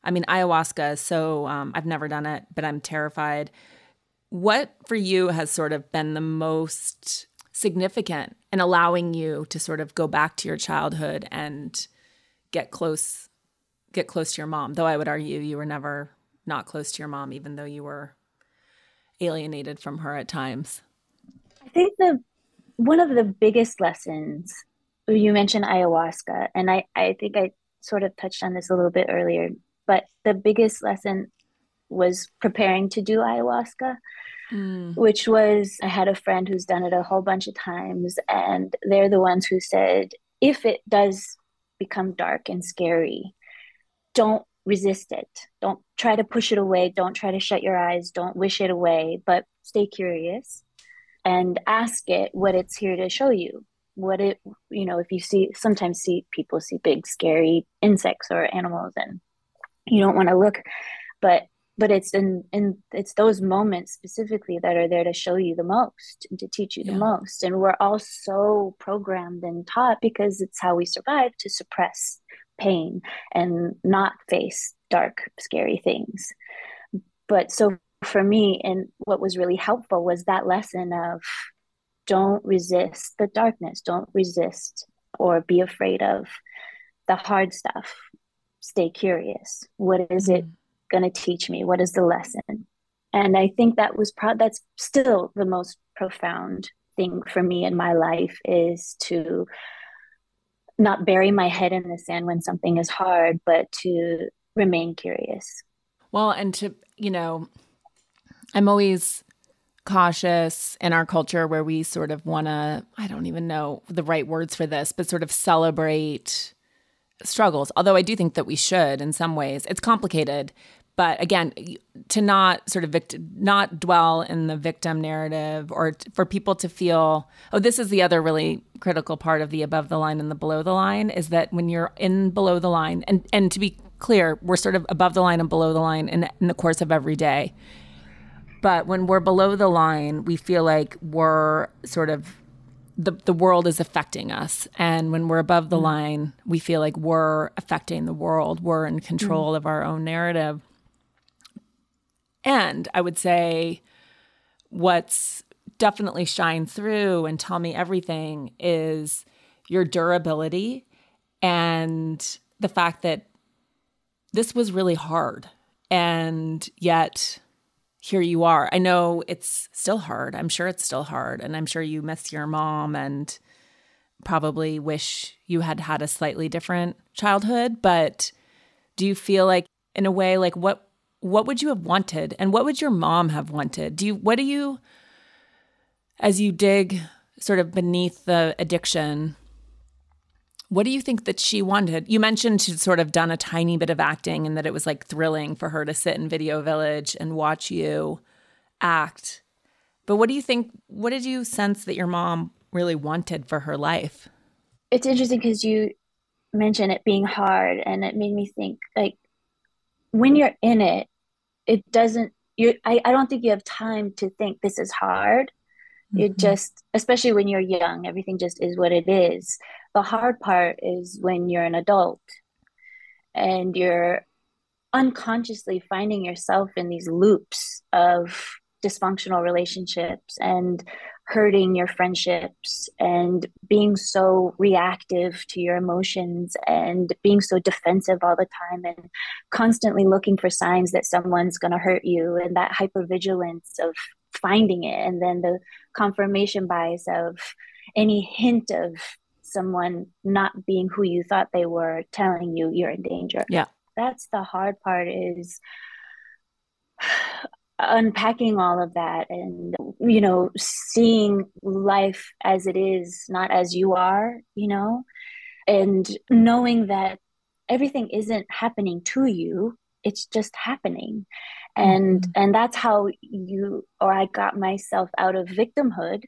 S1: I mean, ayahuasca so, um, I've never done it, but I'm terrified what for you has sort of been the most significant in allowing you to sort of go back to your childhood and get close get close to your mom. Though I would argue you were never not close to your mom even though you were alienated from her at times.
S2: I think the one of the biggest lessons you mentioned ayahuasca and I I think I sort of touched on this a little bit earlier, but the biggest lesson was preparing to do ayahuasca mm. which was I had a friend who's done it a whole bunch of times, and they're the ones who said, if it does become dark and scary, don't resist it. Don't try to push it away. Don't try to shut your eyes. Don't wish it away, but stay curious and ask it what it's here to show you. What it, you know, if you see, sometimes see people see big, scary insects or animals and you don't want to look, but but it's in in it's those moments specifically that are there to show you the most and to teach you yeah. the most and we're all so programmed and taught because it's how we survive to suppress pain and not face dark scary things but so for me and what was really helpful was that lesson of don't resist the darkness don't resist or be afraid of the hard stuff stay curious what is mm-hmm. it going to teach me? What is the lesson? And I think that was pro- that's still the most profound thing for me in my life is to not bury my head in the sand when something is hard, but to remain curious.
S1: Well, and to, you know, I'm always cautious in our culture where we sort of want to, I don't even know the right words for this, but sort of celebrate struggles. Although I do think that we should in some ways. It's complicated but again to not sort of vict- not dwell in the victim narrative or t- for people to feel oh this is the other really critical part of the above the line and the below the line is that when you're in below the line and and to be clear we're sort of above the line and below the line in, in the course of every day but when we're below the line we feel like we're sort of the, the world is affecting us. And when we're above the mm. line, we feel like we're affecting the world. We're in control mm. of our own narrative. And I would say what's definitely shine through and tell me everything is your durability and the fact that this was really hard. And yet, here you are. I know it's still hard. I'm sure it's still hard. And I'm sure you miss your mom and probably wish you had had a slightly different childhood. But do you feel like, in a way, like what what would you have wanted and what would your mom have wanted do you what do you as you dig sort of beneath the addiction what do you think that she wanted? You mentioned she'd sort of done a tiny bit of acting and that it was like thrilling for her to sit in video village and watch you act. But what do you think what did you sense that your mom really wanted for her life?
S2: It's interesting because you mentioned it being hard and it made me think like when you're in it it doesn't you I, I don't think you have time to think this is hard. Mm-hmm. you just especially when you're young everything just is what it is the hard part is when you're an adult and you're unconsciously finding yourself in these loops of dysfunctional relationships and hurting your friendships and being so reactive to your emotions and being so defensive all the time and constantly looking for signs that someone's going to hurt you and that hypervigilance of finding it and then the confirmation bias of any hint of someone not being who you thought they were telling you you're in danger.
S1: Yeah.
S2: That's the hard part is unpacking all of that and you know seeing life as it is not as you are you know and knowing that everything isn't happening to you it's just happening. And mm-hmm. and that's how you or i got myself out of victimhood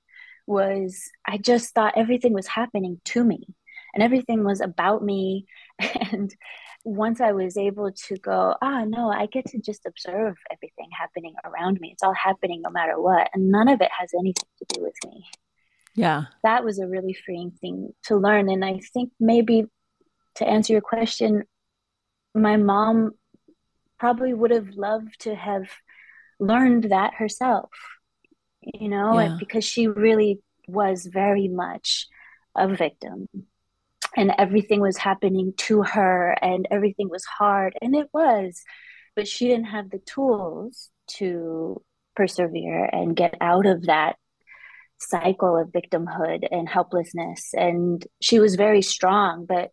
S2: was i just thought everything was happening to me and everything was about me and once I was able to go, ah, no, I get to just observe everything happening around me. It's all happening no matter what. And none of it has anything to do with me.
S1: Yeah.
S2: That was a really freeing thing to learn. And I think maybe to answer your question, my mom probably would have loved to have learned that herself, you know, yeah. because she really was very much a victim. And everything was happening to her and everything was hard and it was but she didn't have the tools to persevere and get out of that cycle of victimhood and helplessness. And she was very strong but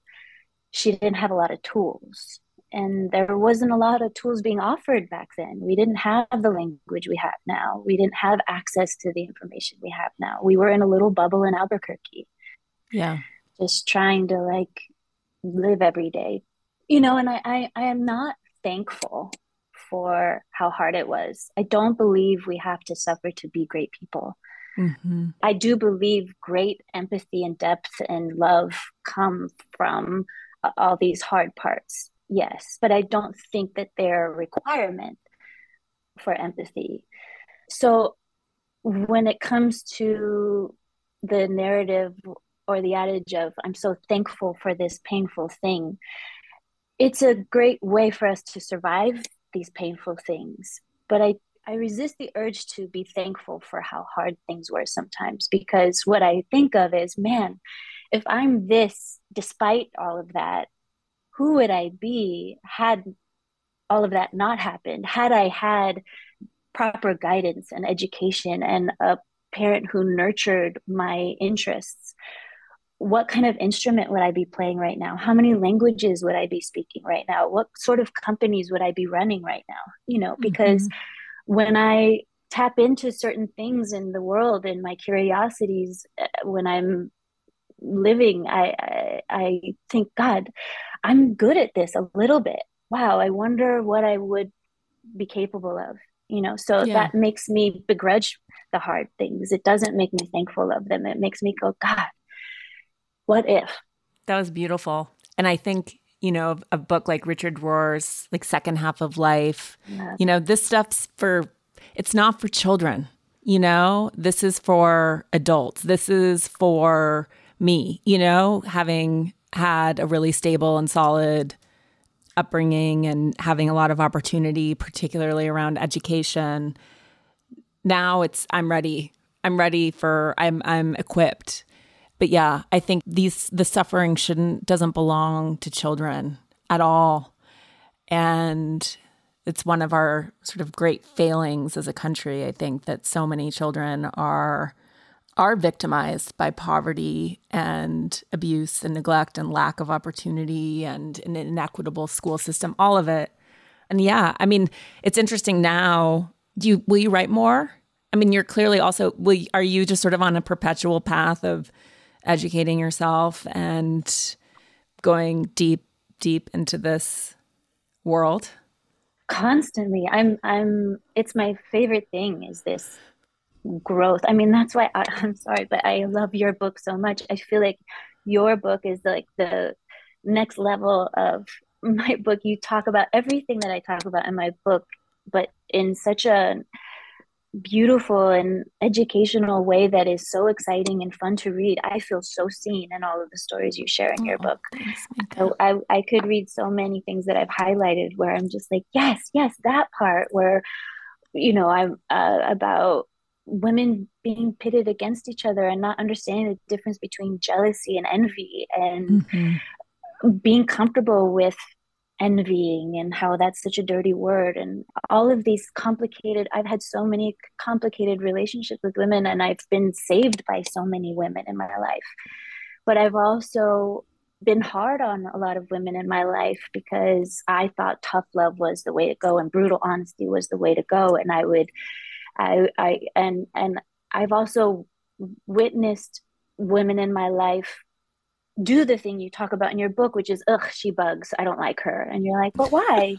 S2: she didn't have a lot of tools and there wasn't a lot of tools being offered back then. We didn't have the language we have now. We didn't have access to the information we have now. We were in a little bubble in albuquerque.
S1: Yeah.
S2: Just trying to like live every day. You know and i i, I am not thankful for how hard it was. I don't believe we have to suffer to be great people. Mm-hmm. i do believe great empathy and depth and love come from all these hard parts yes but i don't think that they're a requirement for empathy. So when it comes to the narrative or the adage of i'm so thankful for this painful thing it's a great way for us to survive these painful things. But i i resist the urge to be thankful for how hard things were sometimes because what i think of is man if i'm this despite all of that who would i be had all of that not happened had i had proper guidance and education and a parent who nurtured my interests what kind of instrument would I be playing right now? How many languages would I be speaking right now? What sort of companies would I be running right now? You know, because mm-hmm. when I tap into certain things in the world and my curiosities uh, when I'm living, I, I, I think, God, I'm good at this a little bit. Wow, I wonder what I would be capable of. You know, so yeah. that makes me begrudge the hard things. It doesn't make me thankful of them. It makes me go, God, what if?
S1: That was beautiful. And I think, you know, a book like Richard Rohr's like second half of life, yeah. you know, this stuff's for it's not for children. You know, this is for adults. This is for me, you know, having had a really stable and solid upbringing and having a lot of opportunity, particularly around education. Now it's I'm ready. I'm ready for I'm I'm equipped but yeah, I think these the suffering shouldn't doesn't belong to children at all. And it's one of our sort of great failings as a country, I think that so many children are are victimized by poverty and abuse and neglect and lack of opportunity and an inequitable school system, all of it. And yeah, I mean, it's interesting now. Do you will you write more? I mean, you're clearly also will, are you just sort of on a perpetual path of educating yourself and going deep, deep into this world?
S2: Constantly. I'm, I'm, it's my favorite thing is this growth. I mean, that's why I, I'm sorry, but I love your book so much. I feel like your book is like the next level of my book. You talk about everything that I talk about in my book, but in such a beautiful and educational way that is so exciting and fun to read. I feel so seen in all of the stories you share in oh, your book. So I, I could read so many things that I've highlighted where I'm just like, yes, yes, that part where, you know, I'm uh, about women being pitted against each other and not understanding the difference between jealousy and envy and mm-hmm. being comfortable with envying and how that's such a dirty word and all of these complicated i've had so many complicated relationships with women and i've been saved by so many women in my life but i've also been hard on a lot of women in my life because i thought tough love was the way to go and brutal honesty was the way to go and i would i i and and i've also witnessed women in my life do the thing you talk about in your book, which is, ugh, she bugs. I don't like her. And you're like, but why?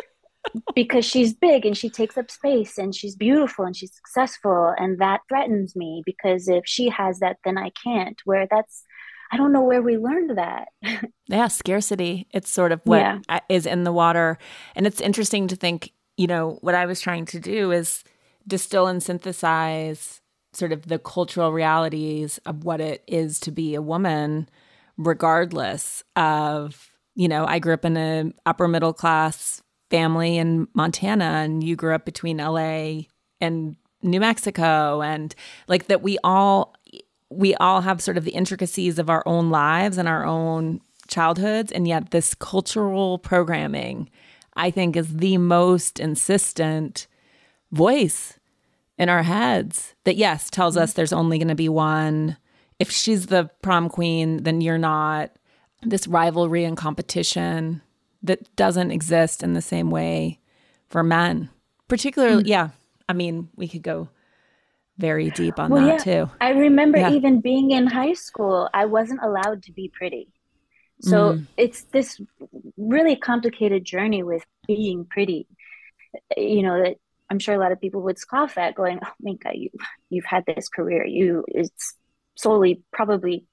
S2: because she's big and she takes up space and she's beautiful and she's successful. And that threatens me because if she has that, then I can't. Where that's, I don't know where we learned that.
S1: yeah, scarcity. It's sort of what yeah. is in the water. And it's interesting to think, you know, what I was trying to do is distill and synthesize sort of the cultural realities of what it is to be a woman regardless of you know i grew up in an upper middle class family in montana and you grew up between la and new mexico and like that we all we all have sort of the intricacies of our own lives and our own childhoods. And yet, this cultural programming, I think, is the most insistent voice in our heads that, yes, tells us there's only going to be one. If she's the prom queen, then you're not. This rivalry and competition that doesn't exist in the same way for men, particularly, mm. yeah. I mean, we could go very deep on well, that yeah. too.
S2: I remember yeah. even being in high school, I wasn't allowed to be pretty. So mm. it's this really complicated journey with being pretty. You know that I'm sure a lot of people would scoff at, going, "Oh, Minka, you you've had this career. You it's solely probably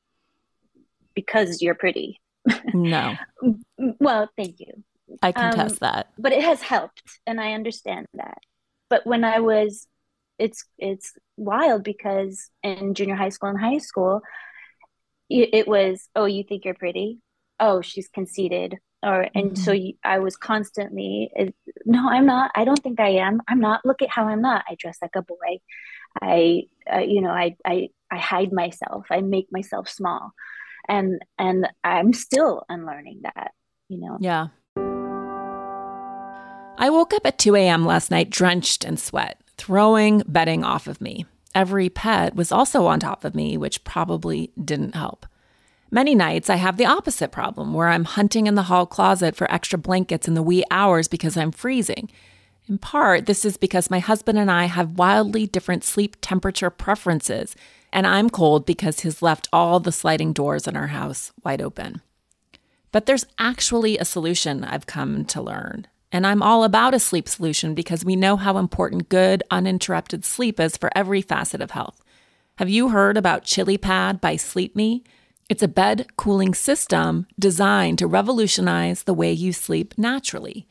S2: because you're pretty."
S1: No.
S2: well, thank you.
S1: I contest um, that.
S2: But it has helped, and I understand that. But when I was, it's it's wild because in junior high school and high school, it was, oh, you think you're pretty? oh she's conceited or and mm-hmm. so you, i was constantly no i'm not i don't think i am. I'm not look at how i'm not. I dress like a boy. I uh, you know I, I i hide myself. I make myself small. And and i'm still unlearning that you know?
S1: Yeah. I woke up at 2 a.m last night drenched in sweat throwing bedding off of me. Every pet was also on top of me which probably didn't help Many nights I have the opposite problem where I'm hunting in the hall closet for extra blankets in the wee hours because I'm freezing. In part, this is because my husband and I have wildly different sleep temperature preferences, and I'm cold because he's left all the sliding doors in our house wide open. But there's actually a solution I've come to learn. And I'm all about a sleep solution because we know how important good, uninterrupted sleep is for every facet of health. Have you heard about ChiliPad by Sleep Me? It's a bed cooling system designed to revolutionize the way you sleep naturally.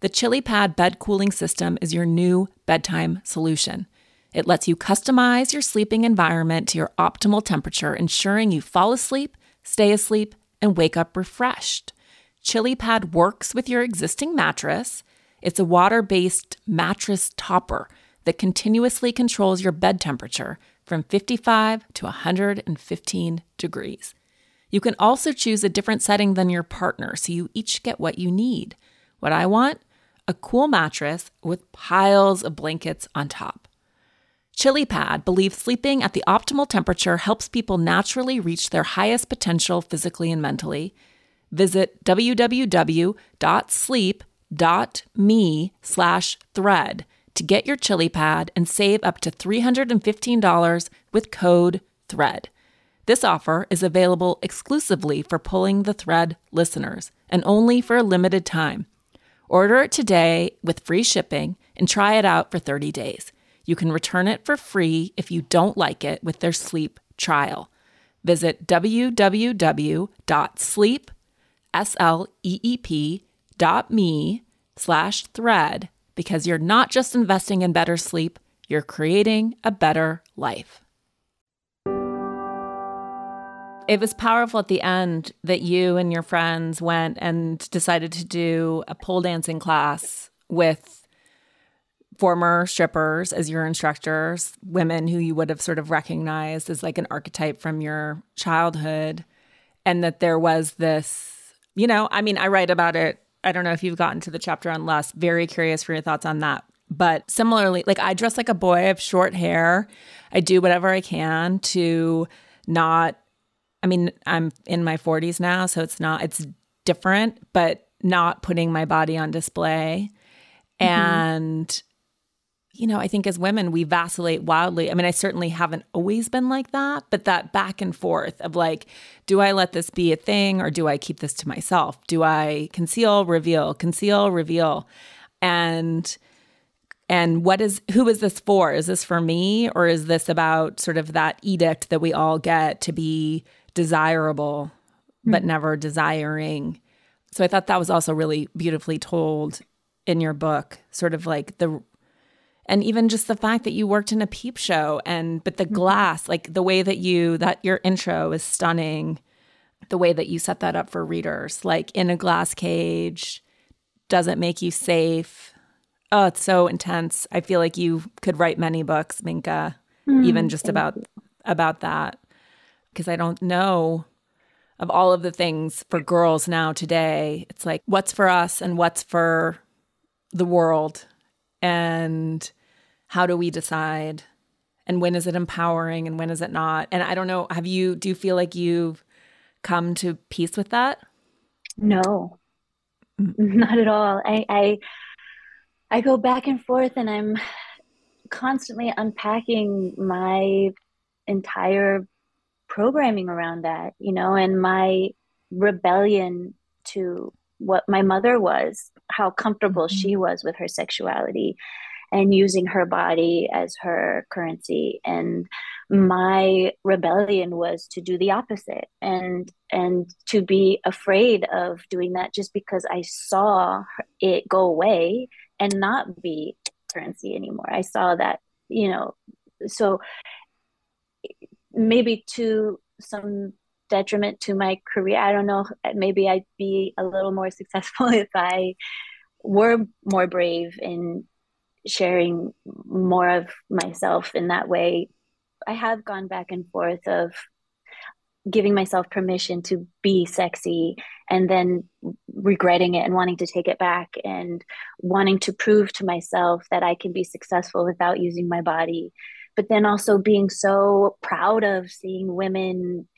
S1: The ChiliPad bed cooling system is your new bedtime solution. It lets you customize your sleeping environment to your optimal temperature, ensuring you fall asleep, stay asleep, and wake up refreshed. ChiliPad works with your existing mattress. It's a water based mattress topper that continuously controls your bed temperature from 55 to 115 degrees. You can also choose a different setting than your partner so you each get what you need. What I want? A cool mattress with piles of blankets on top. ChiliPad believes sleeping at the optimal temperature helps people naturally reach their highest potential physically and mentally. Visit www.sleep.me slash thread to get your ChiliPad and save up to $315 with code THREAD. This offer is available exclusively for Pulling the Thread listeners and only for a limited time. Order it today with free shipping and try it out for 30 days. You can return it for free if you don't like it with their sleep trial. Visit www.sleep.me slash thread because you're not just investing in better sleep, you're creating a better life. It was powerful at the end that you and your friends went and decided to do a pole dancing class with former strippers as your instructors, women who you would have sort of recognized as like an archetype from your childhood, and that there was this, you know, I mean, I write about it I don't know if you've gotten to the chapter on lust. Very curious for your thoughts on that. But similarly, like I dress like a boy, I have short hair. I do whatever I can to not, I mean, I'm in my 40s now, so it's not, it's different, but not putting my body on display. Mm-hmm. And you know, I think as women, we vacillate wildly. I mean, I certainly haven't always been like that, but that back and forth of like, do I let this be a thing or do I keep this to myself? Do I conceal, reveal, conceal, reveal? And and what is who is this for? Is this for me or is this about sort of that edict that we all get to be desirable mm-hmm. but never desiring? So I thought that was also really beautifully told in your book, sort of like the and even just the fact that you worked in a peep show and but the mm-hmm. glass like the way that you that your intro is stunning the way that you set that up for readers like in a glass cage doesn't make you safe oh it's so intense i feel like you could write many books minka mm, even just about you. about that because I don't know of all of the things for girls now today. It's like what's for us and what's for the world and how do we decide and when is it empowering and when is it not? And I don't know, have you do you feel like you've come to peace with that?
S2: No. Not at all. I I I go back and forth and I'm constantly unpacking my entire programming around that, you know, and my rebellion to what my mother was, how comfortable mm-hmm. she was with her sexuality and using her body as her currency. And my rebellion was to do the opposite and and to be afraid of doing that just because i saw it go away and not be currency anymore. I saw that you know so maybe to some detriment to my career i don't know maybe i'd be a little more successful if i were more brave in sharing more of myself in that way i have gone back and forth of giving myself permission to be sexy and then regretting it and wanting to take it back and wanting to prove to myself that I can be successful without using my body. But then also being so proud of seeing women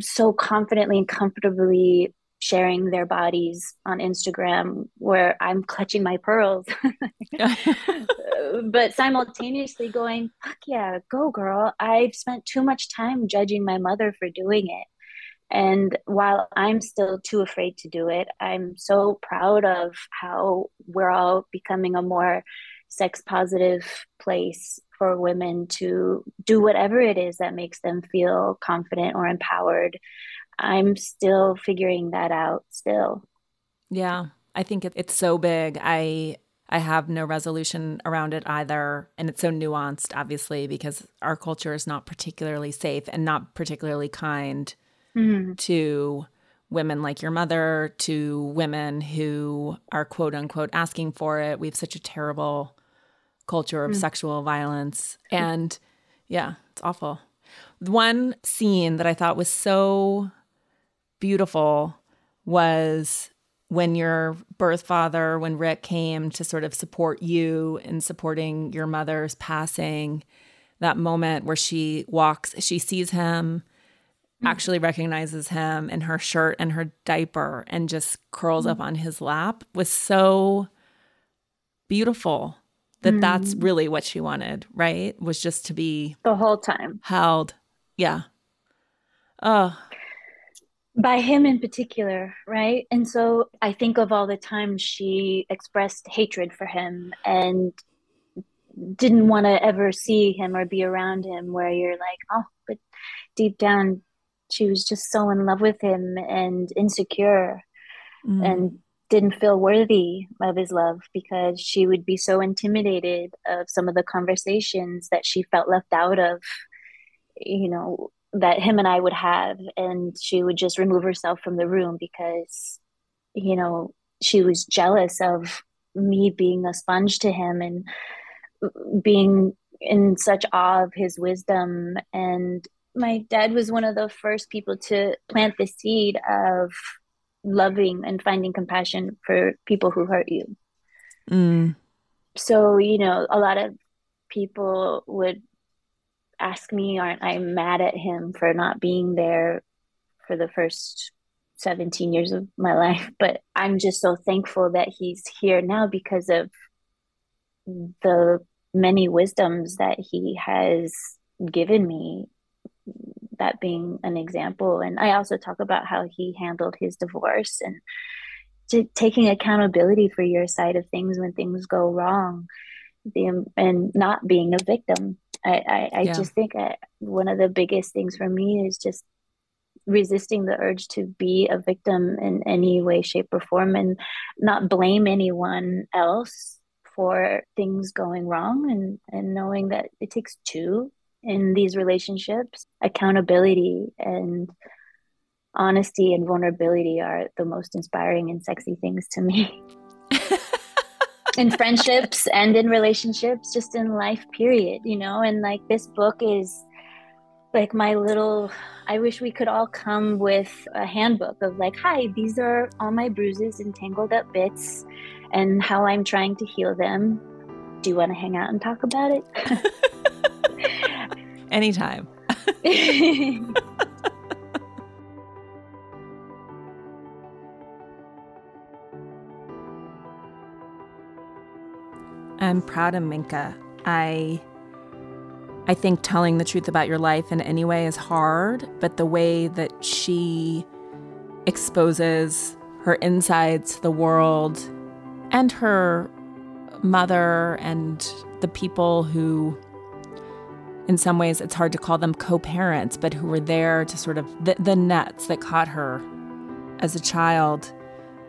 S2: so confidently and comfortably sharing their bodies on Instagram where I'm clutching my pearls. but simultaneously going, fuck yeah, go girl. I've spent too much time judging my mother for doing it. And while I'm still too afraid to do it, I'm so proud of how we're all becoming a more sex positive place for women to do whatever it is that makes them feel confident or empowered I'm still figuring that out still.
S1: Yeah, I think it's so big. I I have no resolution around it either, and it's so nuanced obviously because our culture is not particularly safe and not particularly kind mm-hmm. to women like your mother, to women who are quote unquote asking for it. We have such a terrible culture of mm. sexual violence and yeah, it's awful. One scene that I thought was so beautiful was when your birth father, when Rick came to sort of support you in supporting your mother's passing, that moment where she walks, she sees him, mm-hmm. actually recognizes him in her shirt and her diaper and just curls mm-hmm. up on his lap was so beautiful that mm-hmm. that's really what she wanted, right? Was just to be
S2: the whole time
S1: held. Yeah. Oh,
S2: by him in particular, right? And so I think of all the times she expressed hatred for him and didn't want to ever see him or be around him, where you're like, oh, but deep down, she was just so in love with him and insecure mm. and didn't feel worthy of his love because she would be so intimidated of some of the conversations that she felt left out of you know that him and I would have, and she would just remove herself from the room because, you know, she was jealous of me being a sponge to him and being in such awe of his wisdom. And my dad was one of the first people to plant the seed of loving and finding compassion for people who hurt you. Mm. So, you know, a lot of people would ask me, aren't I mad at him for not being there for the first 17 years of my life? But I'm just so thankful that he's here now because of the many wisdoms that he has given me. That being an example. And i also talk about how he handled his divorce and taking accountability for your side of things when things go wrong. The, and not being a victim I, I, I yeah. just think I, one of the biggest things for me is just resisting the urge to be a victim in any way, shape, or form and not blame anyone else for things going wrong and, and knowing that it takes two in these relationships. Accountability and honesty and vulnerability are the most inspiring and sexy things to me. in friendships and in relationships, just in life, period, you know? And like this book is like my little I wish we could all come with a handbook of like, hi, these are all my bruises and tangled up bits and how I'm trying to heal them. Do you want to hang out and talk about it?
S1: Anytime. I'm proud of Minka. I I think telling the truth about your life in any way is hard, but the way that she exposes her insides to the world and her mother and the people who in some ways it's hard to call them co-parents but who were there to sort of the, the nets that caught her as a child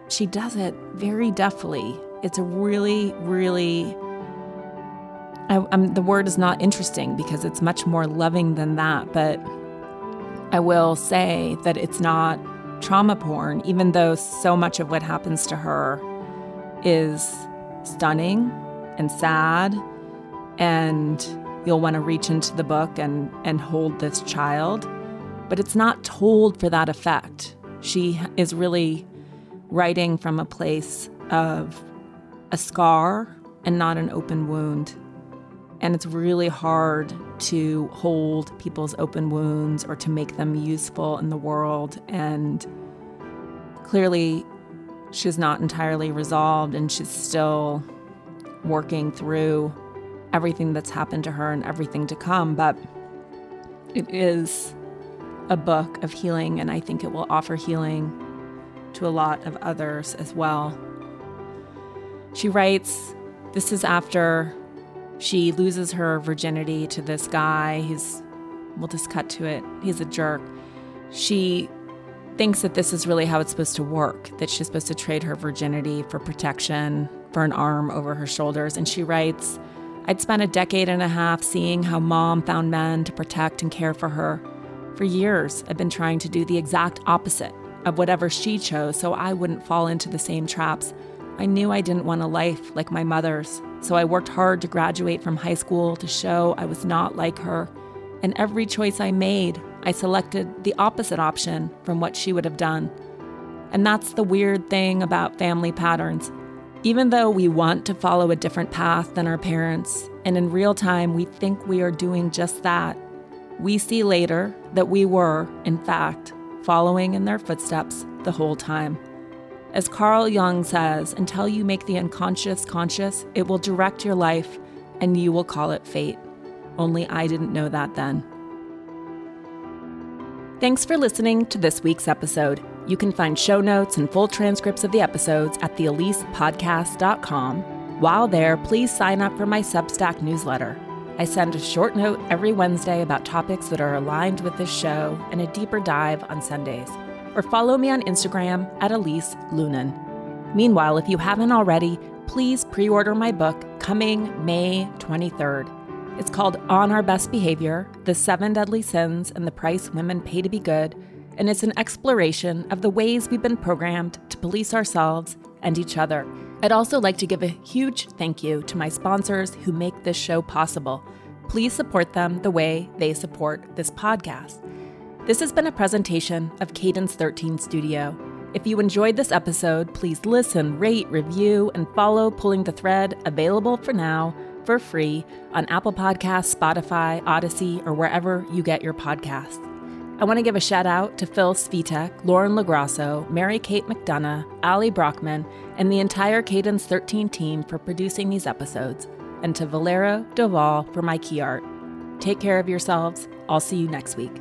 S1: she does it very deftly it's a really really I, um, the word is not interesting because it's much more loving than that. But I will say that it's not trauma porn, even though so much of what happens to her is stunning and sad. And you'll want to reach into the book and, and hold this child. But it's not told for that effect. She is really writing from a place of a scar and not an open wound. And it's really hard to hold people's open wounds or to make them useful in the world. And clearly, she's not entirely resolved and she's still working through everything that's happened to her and everything to come. But it is a book of healing, and I think it will offer healing to a lot of others as well. She writes, This is after she loses her virginity to this guy. He's, we'll just cut to it. He's a jerk. She thinks that this is really how it's supposed to work, that she's supposed to trade her virginity for protection, for an arm over her shoulders. And she writes, I'd spent a decade and a half seeing how mom found men to protect and care for her. For years, I've been trying to do the exact opposite of whatever she chose so I wouldn't fall into the same traps. I knew I didn't want a life like my mother's, so I worked hard to graduate from high school to show I was not like her. And every choice I made, I selected the opposite option from what she would have done. And that's the weird thing about family patterns. Even though we want to follow a different path than our parents, and in real time we think we are doing just that, we see later that we were, in fact, following in their footsteps the whole time. As Carl Jung says, until you make the unconscious conscious, it will direct your life and you will call it fate. Only I didn't know that then. Thanks for listening to this week's episode. You can find show notes and full transcripts of the episodes at theelisepodcast.com. While there, please sign up for my Substack newsletter. I send a short note every Wednesday about topics that are aligned with this show and a deeper dive on Sundays or follow me on Instagram at Elise Loehnen. Meanwhile, if you haven't already, please pre order my book coming May 23rd. It's called On Our Best Behavior The Seven Deadly Sins and the Price Women Pay to Be Good, and it's an exploration of the ways we've been programmed to police ourselves and each other. I'd also like to give a huge thank you to my sponsors who make this show possible. Please support them the way they support this podcast. This has been a presentation of Cadence 13 Studio. If you enjoyed this episode, please listen, rate, review, and follow Pulling the Thread, available for now for free on Apple Podcasts, Spotify, Audacy, or wherever you get your podcasts. I want to give a shout out to Phil Svitek, Lauren LaGrasso, Mary Kate McDonough, Ali Brockman, and the entire Cadence 13 team for producing these episodes, and to Valero Doval for my key art. Take care of yourselves. I'll see you next week.